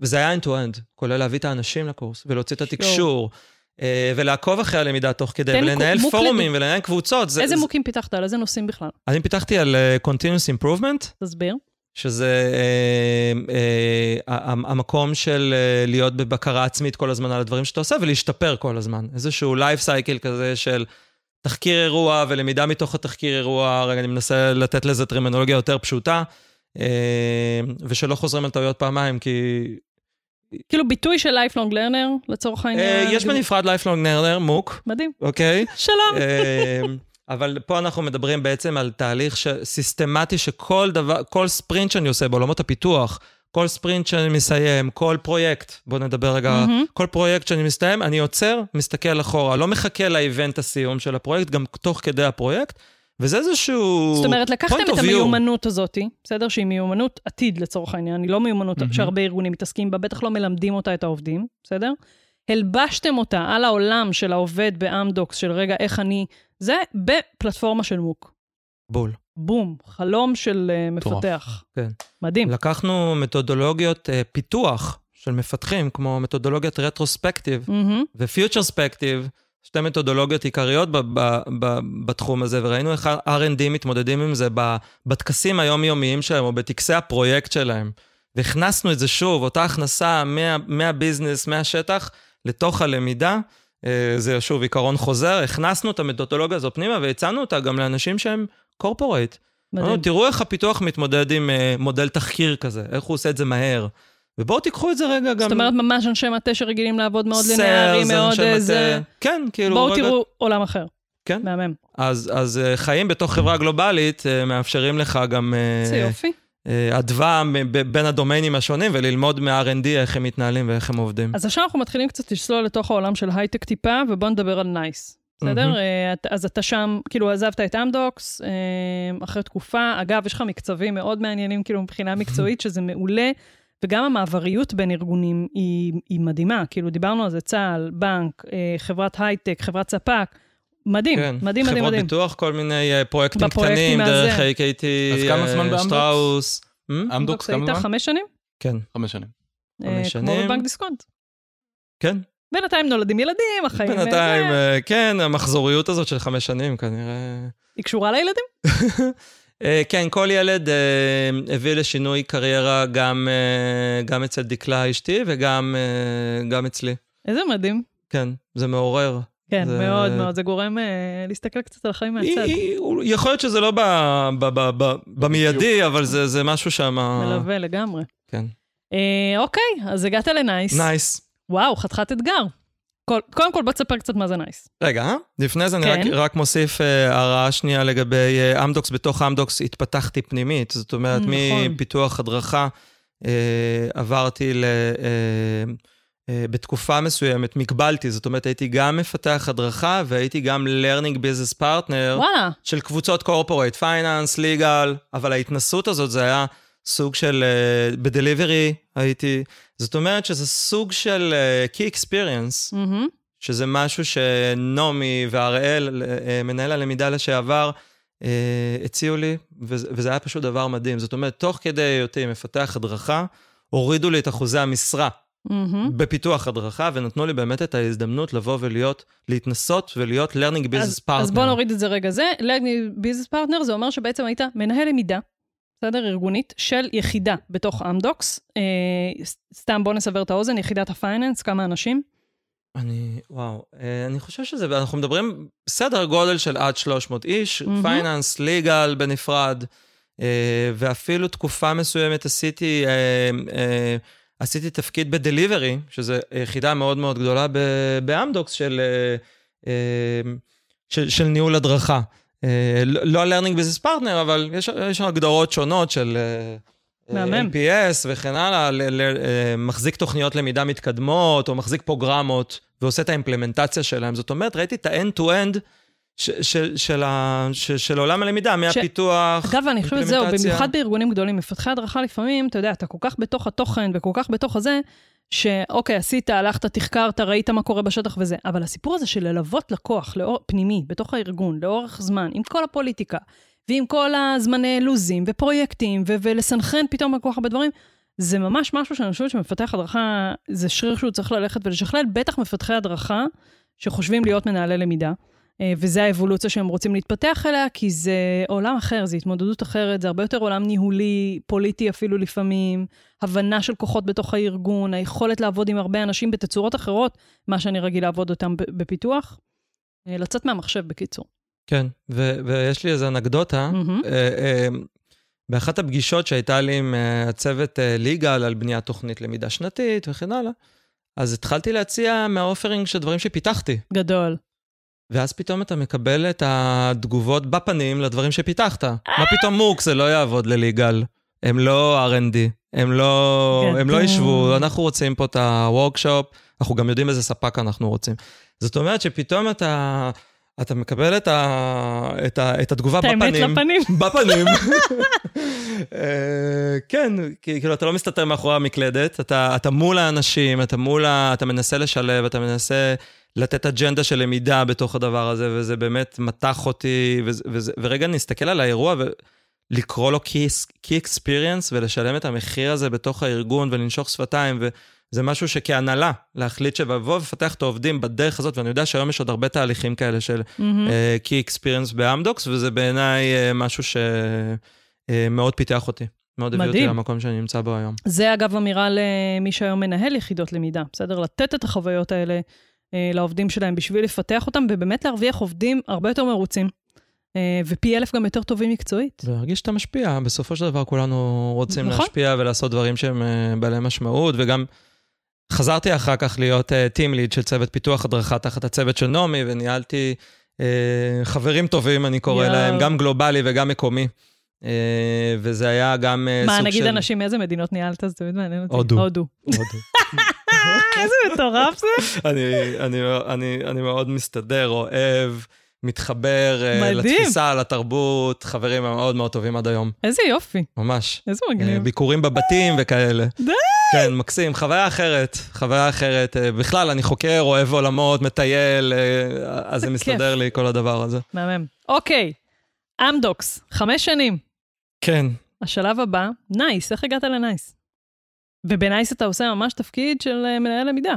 וזה היה end-to-end, כולל להביא את האנשים לקורס, ולהוציא את התקשור, אה, ולעקוב אחרי הלמידה תוך כדי, תן ולנהל מוק פורומים, ולנהל קבוצות. זה- איזה זה- מוקים פיתחת? על איזה נושאים בכלל? אני פיתחתי על אה, Continuous Improvement, תסביר. שזה אה, אה, המקום של אה, להיות בבקרה עצמית כל הזמן על הדברים שאתה עושה ולהשתפר כל הזמן. איזשהו life cycle כזה של תחקיר אירוע ולמידה מתוך התחקיר אירוע, רגע, אני מנסה לתת לזה טרמינולוגיה יותר פשוטה, אה, ושלא חוזרים על טעויות פעמיים, כי כאילו ביטוי של lifelong learner, לצורך אה, העניין. יש בנפרד lifelong learner, מוק, מדהים. אוקיי? שלום. אבל פה אנחנו מדברים בעצם על תהליך ש- סיסטמטי שכל דבר, כל ספרינט שאני עושה בעולמות הפיתוח, כל ספרינט שאני מסיים, כל פרויקט, בואו נדבר רגע, מהמם. כל פרויקט שאני מסתיים, אני עוצר, מסתכל אחורה, לא מחכה לאיבנט הסיום של הפרויקט, גם תוך כדי הפרויקט, וזה איזשהו... זאת אומרת, לקחתם את. המיומנות הזאת, בסדר? שהיא מיומנות עתיד לצורך העניין, היא לא מיומנות מהמם. שהרבה ארגונים מתעסקים בה, בטח לא מלמדים אותה את העובדים, בסדר? הלבשתם אותה על העולם של העובד באמדוקס, של רגע, איך אני... זה בפלטפורמה של מוק. בול. בום, חלום של uh. מפתח. כן. מדהים. לקחנו מתודולוגיות uh, פיתוח של מפתחים, כמו מתודולוגיית רטרוספקטיב, מהמם. ופיוטר ספקטיב, שתי מתודולוגיות עיקריות ב- ב- ב- בתחום הזה, וראינו איך ה-R&D מתמודדים עם זה בטקסים היומיומיים שלהם, או בטקסי הפרויקט שלהם. והכנסנו את זה שוב, אותה הכנסה מה, מהביזנס, מהשטח, לתוך הלמידה. אה, זה שוב עיקרון חוזר, הכנסנו את המתודולוגיה הזו פנימה והצענו אותה גם לאנשים שהם קורפורייט. מדהים. תראו איך הפיתוח מתמודד עם אה, מודל תחקיר כזה, איך הוא עושה את זה מהר. ובואו תיקחו את זה רגע גם... זאת אומרת, ממש אנשי מטה שרגילים לעבוד מאוד לינארי, מאוד איזה... מטה. כן, כאילו... בואו רגע- תראו עולם אחר. כן. מהמם. אז, אז אה, חיים בתוך חברה גלובלית אה, מאפשרים לך גם אה, איזה יופי. אה, אדווה בין הדומיינים השונים וללמוד מה-R&D איך הם מתנהלים ואיך הם עובדים. אז עכשיו אנחנו מתחילים קצת לצלול לתוך העולם של הייטק טיפה, ובואו נדבר על נייס. בסדר? את- אז אתה שם, כאילו, עזבת את אמדוקס אה, אחרי תקופה. אגב, יש לך מקצבים מאוד מעניינים, כאילו, מבחינה מקצועית, שזה מעולה. וגם המעבריות בין ארגונים היא, היא מדהימה. כאילו, דיברנו על זה, צה"ל, בנק, חברת הייטק, חברת ספק. מדהים, כן, מדהים, מדהים, חברות מדהים. ביטוח, כל מיני אה, פרויקטים קטנים, הזה. דרך AKT, אז כמה זמן אה? שטראוס. אמדוקס היית כמה זמן? חמש שנים? כן, חמש שנים. אה, חמש כמו שנים. בבנק דיסקונט. כן. בינתיים נולדים ילדים, החיים... בינתיים, זה. כן, המחזוריות הזאת של חמש שנים כנראה... היא קשורה לילדים? כן, כל ילד אה, הביא לשינוי קריירה גם, אה, גם אצל דקלה אשתי וגם גם אצלי. איזה מדהים. כן, זה מעורר. כן, זה- מאוד מאוד. זה גורם אה, להסתכל קצת על החיים מהצד. יכול להיות שזה לא ב, ב, ב, ב, במיידי, אבל זה, זה משהו שם... מלווה לגמרי. כן. אה, אוקיי, אז הגעת לנייס. נייס. וואו, חתיכת אתגר. כל- קודם כל, בוא תספר קצת מה זה נייס. רגע, אה? לפני זה אני רק, כן. רק מוסיף אה, הערה שנייה לגבי אה, אמדוקס. בתוך אמדוקס התפתחתי פנימית, זאת אומרת, נכון. מפיתוח הדרכה אה, עברתי ל... אה, אה, בתקופה מסוימת, מגבלתי, זאת אומרת, הייתי גם מפתח הדרכה והייתי גם learning business partner וואלה, של קבוצות corporate, finance, legal, אבל ההתנסות הזאת זה היה סוג של, uh, בדליברי הייתי, זאת אומרת שזה סוג של uh, key experience, מהמם. שזה משהו שנעמי והראל, uh, מנהל הלמידה לשעבר, אה, הציעו לי, וזה, וזה היה פשוט דבר מדהים. זאת אומרת, תוך כדי היותי מפתח הדרכה, הורידו לי את אחוזי המשרה מהמם. בפיתוח הדרכה, ונתנו לי באמת את ההזדמנות לבוא ולהיות, להתנסות ולהיות learning business אז, partner. אז בוא נוריד את זה רגע זה. business partner זה אומר שבעצם היית מנהל למידה, בסדר? ארגונית, של יחידה בתוך אמדוקס. אה, סתם בוא נסבר את האוזן, יחידת ה finance, כמה אנשים? אני, וואו, אה, אני חושב שזה, אנחנו מדברים סדר גודל של עד 300 איש. finance, legal בנפרד, אה, ואפילו תקופה מסוימת עשיתי, אה, עשיתי תפקיד בדליברי, שזו יחידה מאוד מאוד גדולה ב- באמדוקס של, אה, אה, של, של ניהול הדרכה. אה, לא לא learning business partner, אבל יש, יש הגדרות שונות של... מהמם. LPS וכן הלאה, ל- ל- מחזיק תוכניות למידה מתקדמות, או מחזיק פרוגרמות, ועושה את האימפלמנטציה שלהם. זאת אומרת, ראיתי את ה-end-to-end ש- של, של, ה- ש- של עולם הלמידה, מהפיתוח, אגב, אני חושבת זהו, אימפלמנטציה. במיוחד בארגונים גדולים, מפתחי הדרכה לפעמים, אתה יודע, אתה כל כך בתוך התוכן וכל כך בתוך הזה, שאוקיי, עשית, הלכת, תחקרת, ראית מה קורה בשטח וזה, אבל הסיפור הזה של ללוות לקוח לאור, פנימי, בתוך הארגון, לאורך זמן, עם כל הפוליטיקה, ועם כל הזמני לוזים ופרויקטים, ו- ולסנכרן פתאום כל כך הרבה דברים, זה ממש משהו שאני חושבת שמפתח הדרכה, זה שריר שהוא צריך ללכת ולשכלל, בטח מפתחי הדרכה שחושבים להיות מנהלי למידה. אה, וזה האבולוציה שהם רוצים להתפתח אליה, כי זה עולם אחר, זו התמודדות אחרת, זה הרבה יותר עולם ניהולי, פוליטי אפילו לפעמים, הבנה של כוחות בתוך הארגון, היכולת לעבוד עם הרבה אנשים בתצורות אחרות, מה שאני רגיל לעבוד אותם בפיתוח. אה, לצאת מהמחשב, בקיצור. כן, ו- ויש לי איזו אנקדוטה. אה, באחת הפגישות שהייתה לי עם הצוות ליגל על בניית תוכנית למידה שנתית וכן הלאה, אז התחלתי להציע מהאופרינג של דברים שפיתחתי. גדול. ואז פתאום אתה מקבל את התגובות בפנים לדברים שפיתחת. מה פתאום מוק, זה לא יעבוד לליגל. הם לא R&D, הם לא, הם לא גדול. ישבו, אנחנו רוצים פה את הוורקשופ, אנחנו גם יודעים איזה ספק אנחנו רוצים. זאת אומרת שפתאום אתה, אתה מקבל את, ה, את, ה, את התגובה את האמת בפנים. לפנים. בפנים. אה, כן, כאילו, אתה לא מסתתר מאחורי המקלדת, אתה, אתה מול האנשים, אתה מול ה... אתה מנסה לשלב, אתה מנסה לתת אג'נדה של למידה בתוך הדבר הזה, וזה באמת מתח אותי, וזה, וזה, ורגע נסתכל על האירוע ולקרוא לו key, experience ולשלם את המחיר הזה בתוך הארגון ולנשוך שפתיים, וזה משהו שכהנהלה, להחליט שבבוא ולפתח את העובדים בדרך הזאת, ואני יודע שהיום יש עוד הרבה תהליכים כאלה של מהמם. אה, key experience באמדוקס, וזה בעיניי אה, משהו שמאוד פיתח אותי. מאוד הביא אותי. למקום שאני נמצא בו היום. זה אגב אמירה למי שהיום מנהל יחידות למידה, בסדר? לתת את החוויות האלה אה, לעובדים שלהם בשביל לפתח אותם, ובאמת להרוויח עובדים הרבה יותר מרוצים, אה, ופי אלף גם יותר טובים מקצועית. ולהרגיש שאתה משפיע, בסופו של דבר כולנו רוצים נכון. להשפיע ולעשות דברים שהם אה, בעלי משמעות, וגם חזרתי אחר כך להיות טים ליד של צוות פיתוח הדרכה תחת הצוות של נעמי, וניהלתי אה, חברים טובים, אני קורא יואו. להם, גם גלובלי וגם מקומי. אה, וזה היה גם אה, מה, סוג נגיד של... אנשים מאיזה מדינות ניהלת? זה תמיד מעניין אותי. הודו. הודו. הודו. איזה מטורף זה. אני, אני, אני, אני מאוד מסתדר, אוהב, מתחבר אה, מדהים. לתפיסה, לתרבות, חברים מאוד מאוד טובים עד היום, איזה יופי, ממש. איזה אה, מגניב. ביקורים בבתים וכאלה. די! כן, מקסים, חוויה אחרת, חוויה אחרת. אה, בכלל, אני חוקר, אוהב עולמות, מטייל, אה, אז זה. מסתדר לי כל הדבר הזה. מהמם. אוקיי, אמדוקס, חמש שנים. כן, השלב הבא, נייס, איך הגעת לנייס? ובנייס אתה עושה ממש תפקיד של אה, מנהל למידה.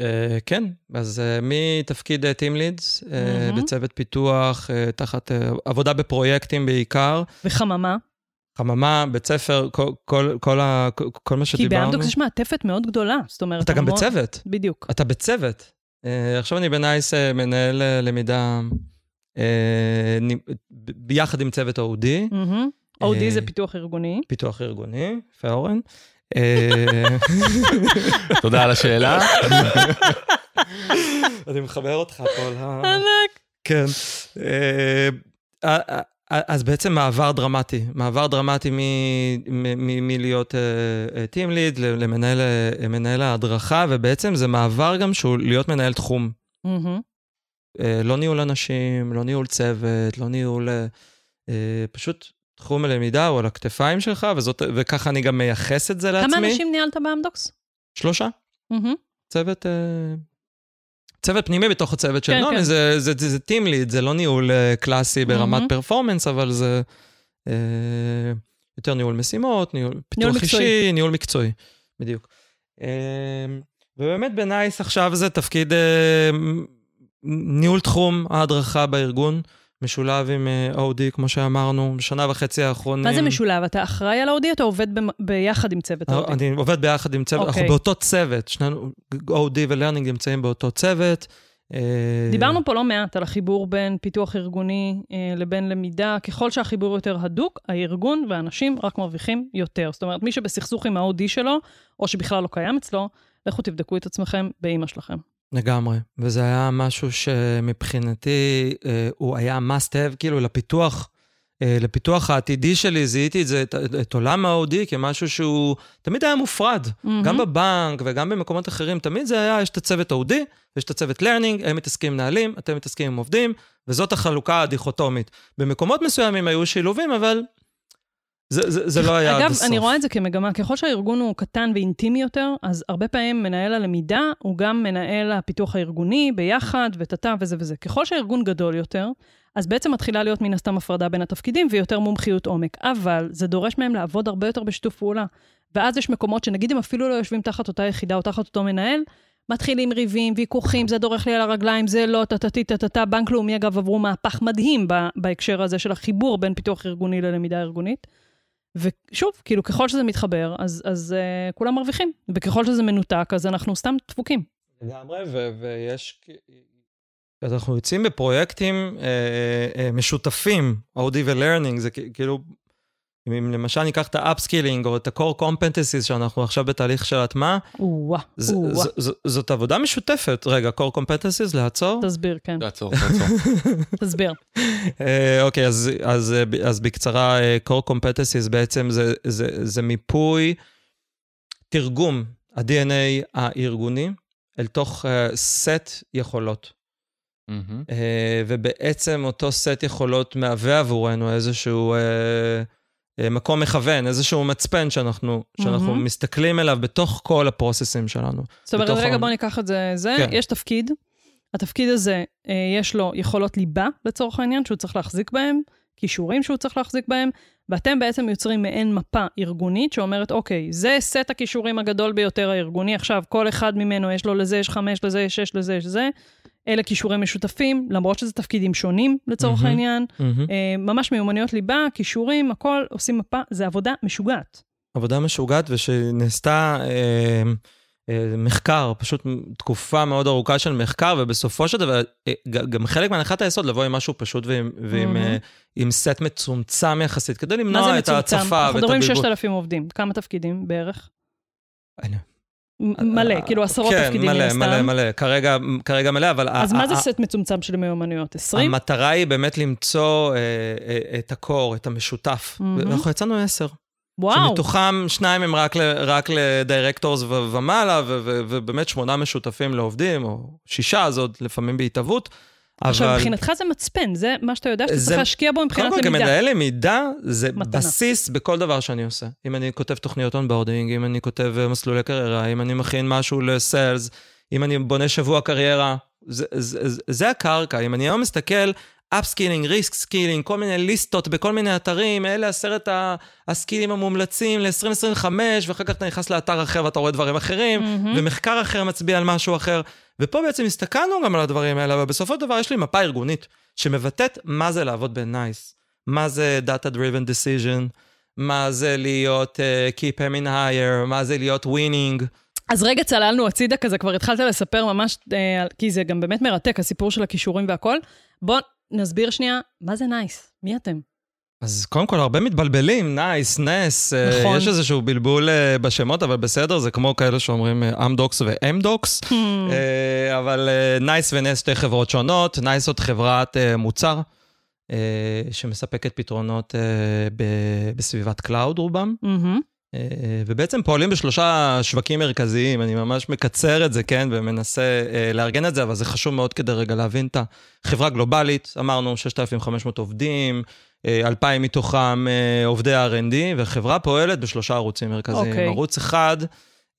אה, כן, אז אה, מתפקיד team leads, מהמם. בצוות פיתוח, אה, תחת אה, עבודה בפרויקטים בעיקר. וחממה, חממה, בית ספר, כל, כל, כל, ה, כל, כל מה כי שדיברנו. באמדוקס יש מעטפת מאוד גדולה. זאת אומרת, אתה גם המון- בצוות, בדיוק. אתה בצוות. Uh, עכשיו אני בנייס uh, מנהל uh, למידה uh, ביחד עם צוות OD, מהמם. אודי אה, זה פיתוח ארגוני. פיתוח ארגוני, יפה אורן. אה, תודה על השאלה. אני מחבר אותך פה ל... ענק. כן. אה, אה, אה, אז בעצם מעבר דרמטי, מעבר דרמטי מלהיות טים ליד למנהל אה, מנהל ההדרכה, ובעצם זה מעבר גם שהוא להיות מנהל תחום. אה, לא ניהול אנשים, לא ניהול צוות, לא ניהול... אה, אה, פשוט תחום הלמידה הוא על הכתפיים שלך, וזאת, וככה אני גם מייחס את זה לעצמי. כמה אנשים ניהלת באמדוקס? שלושה. מהמם. צוות, אה, צוות פנימי בתוך הצוות של כן, נעמי, כן. זה, זה, זה, זה טים ליד, זה לא ניהול אה, קלאסי ברמת מהמם. פרפורמנס, אבל זה אה, יותר ניהול משימות, ניהול פיתוח מקצועי. אישי, ניהול מקצועי, בדיוק. אה, ובאמת בנייס עכשיו זה תפקיד אה, ניהול תחום ההדרכה בארגון, משולב עם אה, OD, כמו שאמרנו, בשנה וחצי האחרונים. מה זה משולב? אתה אחראי על ה OD, אתה עובד במ- ביחד עם צוות ה OD? אני עובד ביחד עם צוות, אנחנו אוקיי. באותו צוות, שנינו, OD ו learning נמצאים באותו צוות. אה, דיברנו פה לא מעט על החיבור בין פיתוח ארגוני אה, לבין למידה. ככל שהחיבור יותר הדוק, הארגון והאנשים רק מרוויחים יותר. זאת אומרת, מי שבסכסוך עם ה-OD שלו, או שבכלל לא קיים אצלו, לכו תבדקו את עצמכם באימא שלכם. לגמרי, וזה היה משהו שמבחינתי אה, הוא היה must have, כאילו לפיתוח, אה, לפיתוח העתידי שלי, זיהיתי את זה, את, את עולם ה-OD כמשהו שהוא תמיד היה מופרד, גם בבנק וגם במקומות אחרים, תמיד זה היה, יש את הצוות OD ויש את הצוות learning, הם מתעסקים עם מנהלים, אתם מתעסקים עם עובדים, וזאת החלוקה הדיכוטומית. במקומות מסוימים היו שילובים, אבל זה, זה, זה לא היה עד אגב, הסוף. אני רואה את זה כמגמה, ככל שהארגון הוא קטן ואינטימי יותר, אז הרבה פעמים מנהל הלמידה הוא גם מנהל הפיתוח הארגוני ביחד, וטאטא וזה וזה. ככל שהארגון גדול יותר, אז בעצם מתחילה להיות מן הסתם הפרדה בין התפקידים ויותר מומחיות עומק. אבל זה דורש מהם לעבוד הרבה יותר בשיתוף פעולה. ואז יש מקומות שנגיד הם אפילו לא יושבים תחת אותה יחידה או תחת אותו מנהל, מתחילים ריבים, ויכוחים, זה דורך לי על הרגליים, זה לא, טה-טה-טי, טה-טה-טה. בנק לאומי, אגב, עברו מהפך מדהים בהקשר הזה של החיבור בין פיתוח ארגוני ללמידה ארגונית. ושוב, כאילו, ככל שזה מתחבר, אז, אז uh, כולם מרוויחים. וככל שזה מנותק, אז אנחנו סתם דפוקים. לגמרי, ויש... אז אנחנו יוצאים בפרויקטים אה, אה, משותפים, OD ו-learning, זה כאילו, אם, אם למשל ניקח את ה-upskilling או את ה-core competencies שאנחנו עכשיו בתהליך של הטמעה, זאת עבודה משותפת. רגע, core competencies, לעצור? תסביר, כן, תעצור, תעצור. תסביר. אה, אוקיי, אז, אז, אה, בקצרה, אה, core competencies בעצם זה, זה, זה מיפוי, תרגום ה-DNA הארגוני אל תוך uh, סט יכולות. אה, ובעצם אותו סט יכולות מהווה עבורנו איזשהו אה, מקום מכוון, איזשהו מצפן שאנחנו, שאנחנו מהמם. מסתכלים אליו בתוך כל הפרוססים שלנו. זאת אומרת, רגע, ה- בוא ניקח את זה, זה, כן. יש תפקיד. התפקיד הזה, אה, יש לו יכולות ליבה, לצורך העניין, שהוא צריך להחזיק בהם, כישורים שהוא צריך להחזיק בהם, ואתם בעצם יוצרים מעין מפה ארגונית שאומרת, אוקיי, זה סט הכישורים הגדול ביותר הארגוני, עכשיו כל אחד ממנו יש לו לזה יש חמש, לזה יש שש, לזה יש זה. אלה כישורים משותפים, למרות שזה תפקידים שונים לצורך מהמם. העניין. אה, ממש מיומנויות ליבה, כישורים, הכל, עושים מפה, זה עבודה משוגעת. עבודה משוגעת ושנעשתה אה, מחקר, פשוט תקופה מאוד ארוכה של מחקר, ובסופו של דבר, אה, גם חלק מהנחת היסוד לבוא עם משהו פשוט ועם, ועם. אה, עם סט מצומצם יחסית, כדי למנוע את מצומצם? ההצפה אנחנו ואת מדברים הבלבול. 6,000 עובדים, כמה תפקידים בערך? אני- מלא, כאילו עשרות תפקידים מן כן, הסתם. מלא, מלא, מלא. כרגע, כרגע מלא, אבל... אז ה- מה זה סט מצומצם של מיומנויות? 20? המטרה היא באמת למצוא אה, אה, את ה core, את המשותף. מהמם. ואנחנו יצאנו עשר. וואו. שמתוכם שניים הם רק, ל, רק ל directors ו- ומעלה, ו- ו- ובאמת שמונה משותפים לעובדים, או שישה, זה עוד לפעמים בהתהוות. עכשיו, אבל מבחינתך זה מצפן, זה מה שאתה יודע שאתה זה- צריך להשקיע בו מבחינת קודם כל, למידה. כמנהל למידה, זה מתנה. בסיס בכל דבר שאני עושה. אם אני כותב תוכניות onboarding, אם אני כותב אה, מסלולי קריירה, אם אני מכין משהו ל sales, אם אני בונה שבוע קריירה, זה, זה, זה, זה הקרקע. אם אני היום מסתכל, upskilling, reskilling, כל מיני ליסטות בכל מיני אתרים, אלה עשרת הסקילים המומלצים ל-2025, ואחר כך אתה נכנס לאתר אחר ואתה רואה דברים אחרים, מהמם. ומחקר אחר מצביע על משהו אחר. ופה בעצם הסתכלנו גם על הדברים האלה, אבל בסופו של דבר יש לי מפה ארגונית שמבטאת מה זה לעבוד בנייס, מה זה Data Driven Decision, מה זה להיות אה, keep aiming higher, מה זה להיות winning. אז רגע, צללנו הצידה כזה, כבר התחלת לספר ממש, על- כי זה גם באמת מרתק, הסיפור של הכישורים והכל. בוא נסביר שנייה, מה זה נייס? מי אתם? אז קודם כל, הרבה מתבלבלים, נייס, נס, אה, נכון. יש איזשהו בלבול אה, בשמות, אבל בסדר, זה כמו כאלה שאומרים אה, אמדוקס ואמדוקס. המ. אה, אבל נייס ונס שתי חברות שונות, נייס זאת חברת אה, מוצר אה, שמספקת פתרונות אה, ב- בסביבת cloud רובם, מהמם. אה, ובעצם פועלים בשלושה שווקים מרכזיים, אני ממש מקצר את זה, כן, ומנסה אה, לארגן את זה, אבל זה חשוב מאוד כדי רגע להבין את החברה גלובלית, אמרנו 6,500 עובדים, אה, 2,000 מתוכם אה, עובדי R&D, וחברה פועלת בשלושה ערוצים מרכזיים. אוקיי. ערוץ אחד,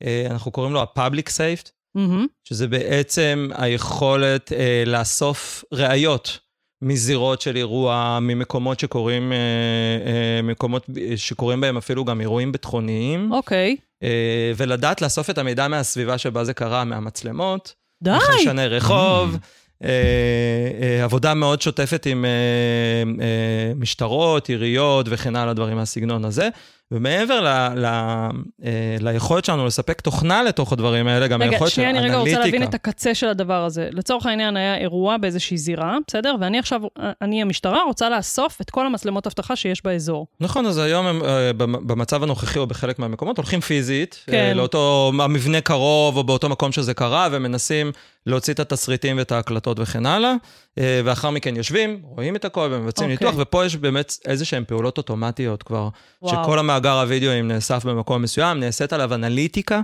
אה, אנחנו קוראים לו ה-Public Safe, מהמם. שזה בעצם היכולת אה, לאסוף ראיות מזירות של אירוע, ממקומות שקורים, אה, אה, מקומות שקורים בהם אפילו גם אירועים ביטחוניים, אוקיי. אה, ולדעת לאסוף את המידע מהסביבה שבה זה קרה, מהמצלמות, די. מחיישני רחוב, אה, עבודה מאוד שוטפת עם משטרות, עיריות וכן הלאה, דברים מהסגנון הזה. ומעבר ל, ל, אה, ליכולת שלנו לספק תוכנה לתוך הדברים האלה, גם רגע, היכולת של שנייה, אני רגע רוצה להבין אנליטיקה. את הקצה של הדבר הזה. לצורך העניין היה אירוע באיזושהי זירה, בסדר? ואני עכשיו, אני המשטרה, רוצה לאסוף את כל המצלמות אבטחה שיש באזור. נכון, אז היום הם, אה, במ- במצב הנוכחי או בחלק מהמקומות הולכים פיזית, כן. אה, לאותו המבנה קרוב או באותו מקום שזה קרה, ומנסים להוציא את התסריטים ואת ההקלטות וכן הלאה, אה, ואחר מכן יושבים, רואים את הכל ומבצעים אוקיי. ניתוח, ופה יש באמת איזה שהן פעולות אוטומטיות כבר, וואו. שכל המאגר הווידאוים נאסף במקום מסוים, נעשית עליו אנליטיקה,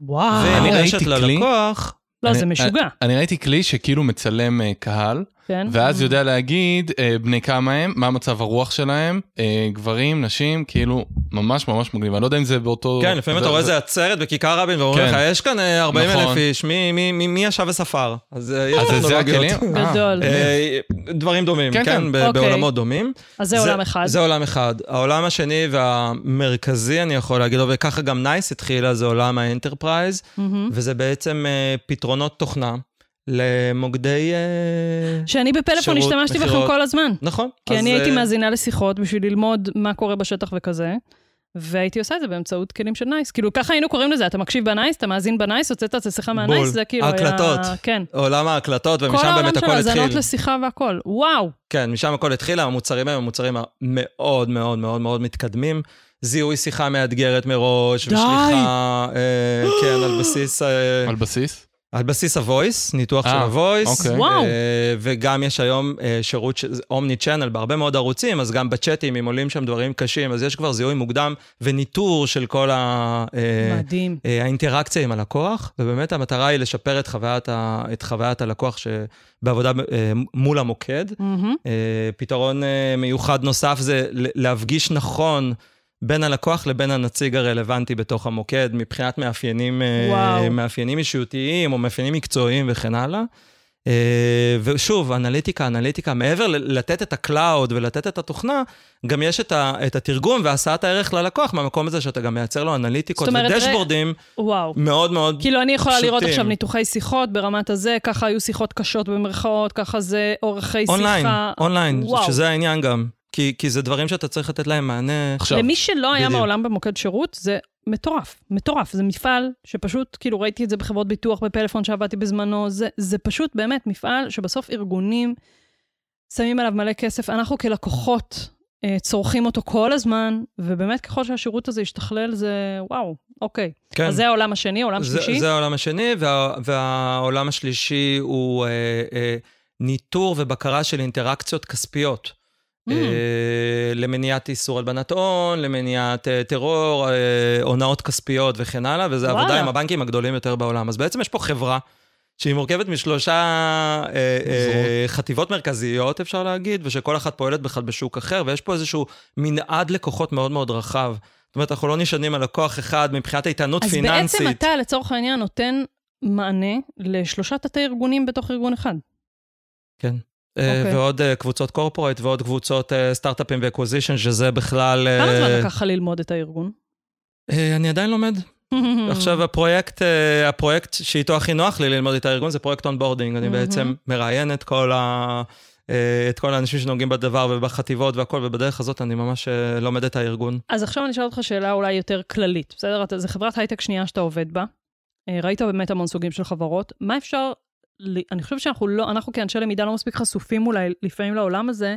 וואו. אני ונרשת ראיתי כלי. ללקוח. לא, אני- זה משוגע, אני ראיתי כלי שכאילו מצלם אה, קהל, כן? ואז יודע להגיד אה, בני כמה הם, מה מצב הרוח שלהם, אה, גברים, נשים, כאילו ממש ממש מגניב. אני לא יודע אם זה באותו... כן, לפעמים אתה רואה איזה עצרת בכיכר רבין, ואומרים כן. לך, יש כאן אה, 40 אלף נכון. איש, מי- מי- מי מי ישב וספר? אז אה, יש אז זה- זה. הכלים? אה, גדול. אה, דברים דומים, כן, כן, כן. ב- אוקיי. בעולמות דומים. אז זה עולם אחד. זה עולם אחד. העולם השני והמרכזי, אני יכול להגיד, וככה גם נייס התחילה, זה עולם ה enterprise, מהמם. וזה בעצם אה, פתרונות תוכנה למוקדי... אה, שאני בפלאפון שירות, השתמשתי בכם. כל הזמן. נכון. כי אז, אני הייתי אה, מאזינה לשיחות בשביל ללמוד מה קורה בשטח וכזה, והייתי עושה את זה באמצעות כלים של נייס. כאילו, ככה היינו קוראים לזה, אתה מקשיב בנייס, אתה מאזין בנייס, הוצאת את השיחה מהנייס, בול. זה כאילו היה... ההקלטות. כן. עולם ההקלטות, כל ומשם העולם באמת של הכל האזנות התחיל. לשיחה והכל. וואו. כן, משם הכל התחיל, המוצרים הם המוצרים המאוד מאוד מאוד מאוד מתקדמים. זיהוי שיחה מאתגרת מראש, די. ושליחה, אה, כן, על בסיס, אה, על בסיס? על בסיס ה-voice, ניתוח של אה, ה-voice. אוקיי. וואו. אה, וגם יש היום אה, שירות אומני צ'אנל בהרבה מאוד ערוצים, אז גם בצ'אטים, אם עולים שם דברים קשים, אז יש כבר זיהוי מוקדם וניטור של כל ה... אה, מדהים. אה, האינטראקציה עם הלקוח, ובאמת המטרה היא לשפר את חוויית, ה, את חוויית הלקוח שבעבודה אה, מול המוקד. אה, פתרון אה, מיוחד נוסף זה להפגיש נכון בין הלקוח לבין הנציג הרלוונטי בתוך המוקד, מבחינת מאפיינים, אה, וואו. מאפיינים אישיותיים או מאפיינים מקצועיים וכן הלאה. אה, ושוב, אנליטיקה, אנליטיקה, מעבר לתת את ה cloud ולתת את התוכנה, גם יש את, ה, את התרגום והשאת הערך ללקוח מהמקום הזה שאתה גם מייצר לו אנליטיקות אומרת, ודשבורדים וואו. מאוד מאוד כאילו, אני יכולה לראות פשוטים. עכשיו ניתוחי שיחות ברמת הזה, ככה היו שיחות קשות במרכאות, ככה זה אורכי שיחה. online, online. שזה העניין גם. כי, כי זה דברים שאתה צריך לתת להם מענה. עכשיו, למי שלא היה בדיוק. מעולם במוקד שירות, זה מטורף, מטורף. זה מפעל שפשוט, כאילו, ראיתי את זה בחברות ביטוח, בפלאפון שעבדתי בזמנו, זה, זה פשוט באמת מפעל שבסוף ארגונים שמים עליו מלא כסף. אנחנו כלקוחות אה, צורכים אותו כל הזמן, ובאמת ככל שהשירות הזה ישתכלל, זה וואו, אוקיי. כן. אז זה העולם השני, עולם זה, שלישי? זה העולם השני, וה, והעולם השלישי הוא אה, אה, ניטור ובקרה של אינטראקציות כספיות. Mm. אה, למניעת איסור הלבנת הון, למניעת אה, טרור, אה, הונאות כספיות וכן הלאה, וזו עבודה. עם הבנקים הגדולים יותר בעולם. אז בעצם יש פה חברה שהיא מורכבת משלושה חטיבות מרכזיות, אפשר להגיד, ושכל אחת פועלת בכלל בשוק אחר, ויש פה איזשהו מנעד לקוחות מאוד מאוד רחב. זאת אומרת, אנחנו לא נשענים על לקוח אחד מבחינת איתנות אז פיננסית. בעצם אתה, לצורך העניין, נותן מענה לשלושה תתי-ארגונים בתוך ארגון אחד. כן. אה, אוקיי. ועוד אה, קבוצות corporate ועוד קבוצות סטארט-אפים ו acquisition, שזה בכלל... כמה אה, זמן לקח לך ללמוד את הארגון? אני עדיין לומד. עכשיו, הפרויקט, הפרויקט שאיתו הכי נוח לי ללמוד את הארגון זה פרויקט onboarding. אני. בעצם מראיין את כל ה... את כל האנשים שנוגעים בדבר ובחטיבות והכל, ובדרך הזאת אני ממש לומד את הארגון. אז עכשיו אני אשאל אותך שאלה אולי יותר כללית, בסדר? זו חברת הייטק שנייה שאתה עובד בה. ראית באמת המון סוגים של חברות. מה אפשר, אני חושבת שאנחנו לא, אנחנו כאנשי למידה לא מספיק חשופים אולי לפעמים לעולם הזה.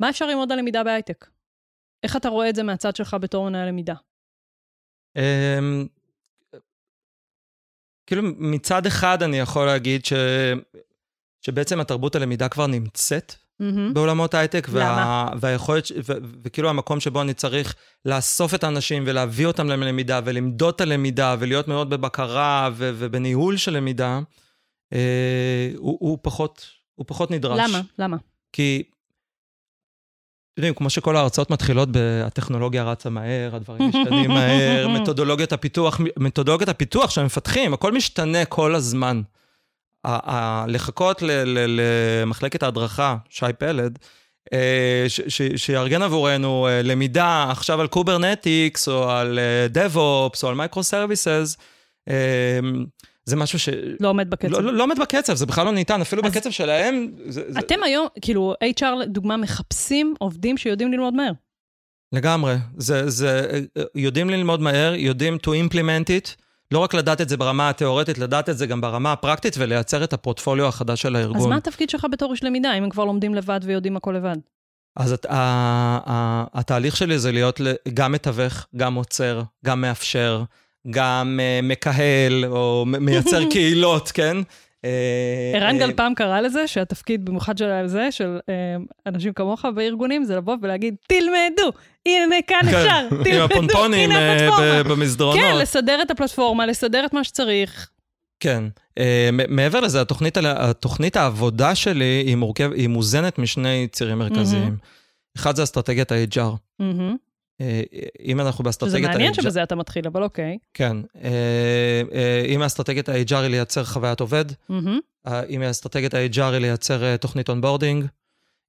מה אפשר ללמוד על למידה בהייטק? איך אתה רואה את זה מהצד שלך בתור מנהל למידה? אמ, כאילו מצד אחד אני יכול להגיד ש... שבעצם התרבות הלמידה כבר נמצאת מהמם. בעולמות הייטק, וה... והיכולת, ש... ו... וכאילו המקום שבו אני צריך לאסוף את האנשים ולהביא אותם ללמידה ולמדוד את הלמידה ולהיות מאוד בבקרה ו... ובניהול של למידה, הוא, הוא, פחות, הוא פחות נדרש. למה? למה? כי יודעים, כמו שכל ההרצאות מתחילות ב"הטכנולוגיה רצה מהר, הדברים משתנים מהר, מתודולוגיית הפיתוח, מתודולוגיית הפיתוח שהם מפתחים, הכל משתנה כל הזמן. ה- ה- לחכות למחלקת ההדרכה, שי פלד, אה, שיארגן עבורנו אה, למידה עכשיו על Kubernetes, או על DevOps, או על microservices, זה משהו שלא לא עומד בקצב. לא, לא עומד בקצב, זה בכלל לא ניתן, אפילו אז- בקצב שלהם. זה, זה... אתם היום, כאילו, HR לדוגמה, מחפשים עובדים שיודעים ללמוד מהר. לגמרי. זה, זה, יודעים ללמוד מהר, יודעים to implement it, לא רק לדעת את זה ברמה התיאורטית, לדעת את זה גם ברמה הפרקטית ולייצר את הפורטפוליו החדש של הארגון. אז מה התפקיד שלך בתור איש למידה, אם הם כבר לומדים לבד ויודעים הכל לבד? אז הת, ה, ה, התהליך שלי זה להיות גם מתווך, גם עוצר, גם מאפשר, גם uh, מקהל, או מייצר קהילות, כן? אה, ערן אה, גל פעם קרא לזה שהתפקיד, במיוחד של זה, של אנשים כמוך בארגונים, זה לבוא ולהגיד, תלמדו, הנה כאן כן, אפשר, עם תלמדו, הפונפונים הנה הפלטפורמה. ב- במסדרונות. כן, לסדר את הפלטפורמה, לסדר את מה שצריך. כן. מעבר לזה, התוכנית, העבודה שלי היא, מורכב, היא מוזנת משני צירים מרכזיים. אחד זה אסטרטגיית ה-HR. אה, אם אנחנו שזה באסטרטגיית ה-HR... מעניין שבזה אתה מתחיל, אבל אוקיי. כן. אה, אה, אם האסטרטגיית ה-HR היא לייצר חוויית עובד. אה, אם אסטרטגיית ה-HR היא לייצר תוכנית onboarding,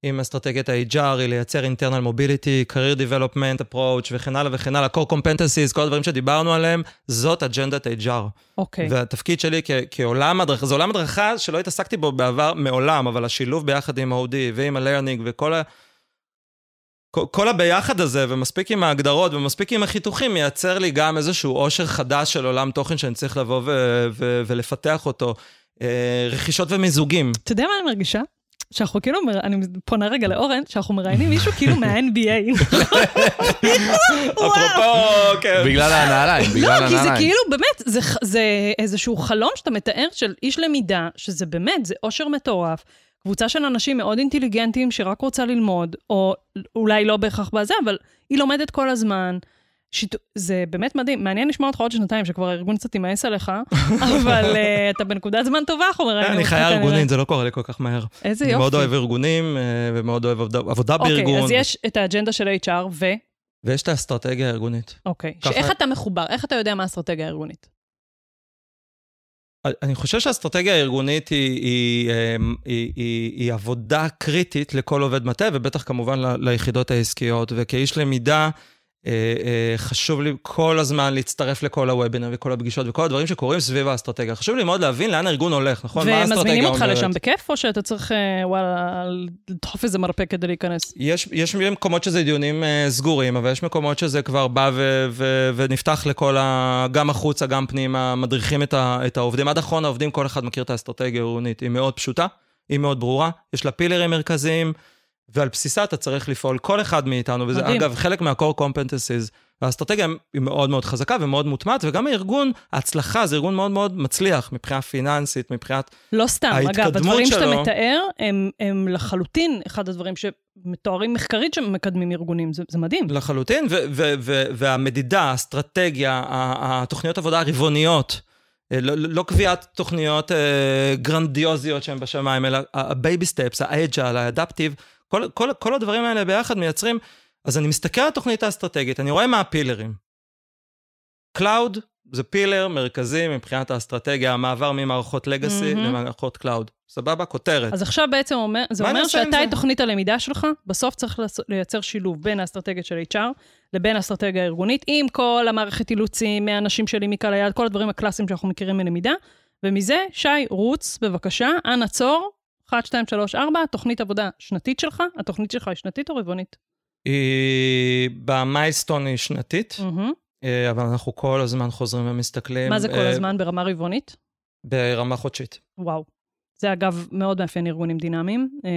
אם אסטרטגיית ה-HR היא לייצר internal mobility, career development approach וכן הלאה וכן הלאה, core competencies, כל הדברים שדיברנו עליהם, זאת אג'נדת ה-HR. אוקיי. והתפקיד שלי כ- כעולם הדרכה, זה עולם הדרכה שלא התעסקתי בו בעבר מעולם, אבל השילוב ביחד עם ה-OD ועם ה-learning וכל ה... כל, הביחד הזה, ומספיק עם ההגדרות ומספיק עם החיתוכים, מייצר לי גם איזשהו עושר חדש של עולם תוכן שאני צריך לבוא ו- ו- ולפתח אותו. אה, רכישות ומיזוגים. אתה יודע מה אני מרגישה? שאנחנו כאילו, אני פונה רגע לאורן, שאנחנו מראיינים מישהו כאילו מה-NBA. אפרופו, כן. בגלל הנעליים, בגלל לא, כי זה הנעליים. כאילו, באמת, זה איזשהו חלום שאתה מתאר של איש למידה, שזה באמת, זה אושר מטורף. קבוצה של אנשים מאוד אינטליגנטים שרק רוצה ללמוד, או אולי לא בהכרח בזה, אבל היא לומדת כל הזמן. שיתו... זה באמת מדהים. מעניין לשמוע אותך עוד שנתיים, שכבר הארגון קצת יימאס עליך, אבל uh, אתה בנקודת זמן טובה, אנחנו מראיינים אני חיה כנראה. ארגונית, זה לא קורה לי כל כך מהר. איזה אני יופי. מאוד אוהב ארגונים אה, ומאוד אוהב עבודה- עבודה בארגון. אוקיי, אז יש את האג'נדה של HR, ו... ויש את האסטרטגיה הארגונית. אוקיי. ככה- שאיך אתה מחובר? איך אתה יודע מה האסטרטגיה הארגונית? אני חושב שהאסטרטגיה הארגונית היא, היא, אמ, היא, היא, היא עבודה קריטית לכל עובד מטה, ובטח כמובן ל- ליחידות העסקיות. וכאיש למידה, חשוב לי כל הזמן להצטרף לכל הוובינר וכל הפגישות וכל הדברים שקורים סביב האסטרטגיה. חשוב לי מאוד להבין לאן הארגון הולך, נכון? מה האסטרטגיה ומזמינים אותך אומרת? לשם בכיף, או שאתה צריך, אה, וואלה, לדחוף איזה מרפא כדי להיכנס? יש, יש מקומות שזה דיונים uh, סגורים, אבל יש מקומות שזה כבר בא ו, ו, ונפתח לכל ה... גם החוצה, גם פנימה, מדריכים את, ה, את העובדים. עד אחרון העובדים, כל אחד מכיר את האסטרטגיה הארגונית. היא מאוד פשוטה, היא מאוד ברורה, יש לה פילרים מרכזיים, ועל בסיסה אתה צריך לפעול, כל אחד מאיתנו, וזה מדהים. אגב חלק מה-core competencies. האסטרטגיה היא מאוד מאוד חזקה ומאוד מוטמעת, וגם הארגון, ההצלחה זה ארגון מאוד מאוד מצליח מבחינה פיננסית, מבחינת... לא סתם, אגב, ההתקדמות הדברים שאתה שלו- מתאר, הם, הם לחלוטין אחד הדברים שמתוארים מחקרית שמקדמים ארגונים, זה, זה מדהים. לחלוטין, ו- ו- ו- והמדידה, האסטרטגיה, התוכניות עבודה הרבעוניות, לא, לא קביעת תוכניות אה, גרנדיוזיות שהן בשמיים, אלא ה baby steps, ה agile, ה adaptive, כל, כל, כל הדברים האלה ביחד מייצרים, אז אני מסתכל על התוכנית האסטרטגית, אני רואה מה ה pillarים. cloud זה pillar מרכזי מבחינת האסטרטגיה, המעבר ממערכות legacy מהמם. למערכות cloud. סבבה? כותרת. אז עכשיו בעצם אומר, זה אומר שאתה זה? את תוכנית הלמידה שלך, בסוף צריך לייצר שילוב בין האסטרטגיה של HR לבין האסטרטגיה הארגונית, עם כל המערכת אילוצים, מהאנשים שלי, מקהל היעד, כל הדברים הקלאסיים שאנחנו מכירים מלמידה. ומזה, שי, רוץ, בבקשה, אנא צור, 1, 2, 3, 4, תוכנית עבודה שנתית שלך, התוכנית שלך היא שנתית או רבעונית? היא במיילסטון היא שנתית. מהמם. אה, אבל אנחנו כל הזמן חוזרים ומסתכלים. מה זה כל אה, הזמן ברמה רבעונית? ברמה חודשית. וואו. זה אגב מאוד מאפיין ארגונים דינמיים, אה,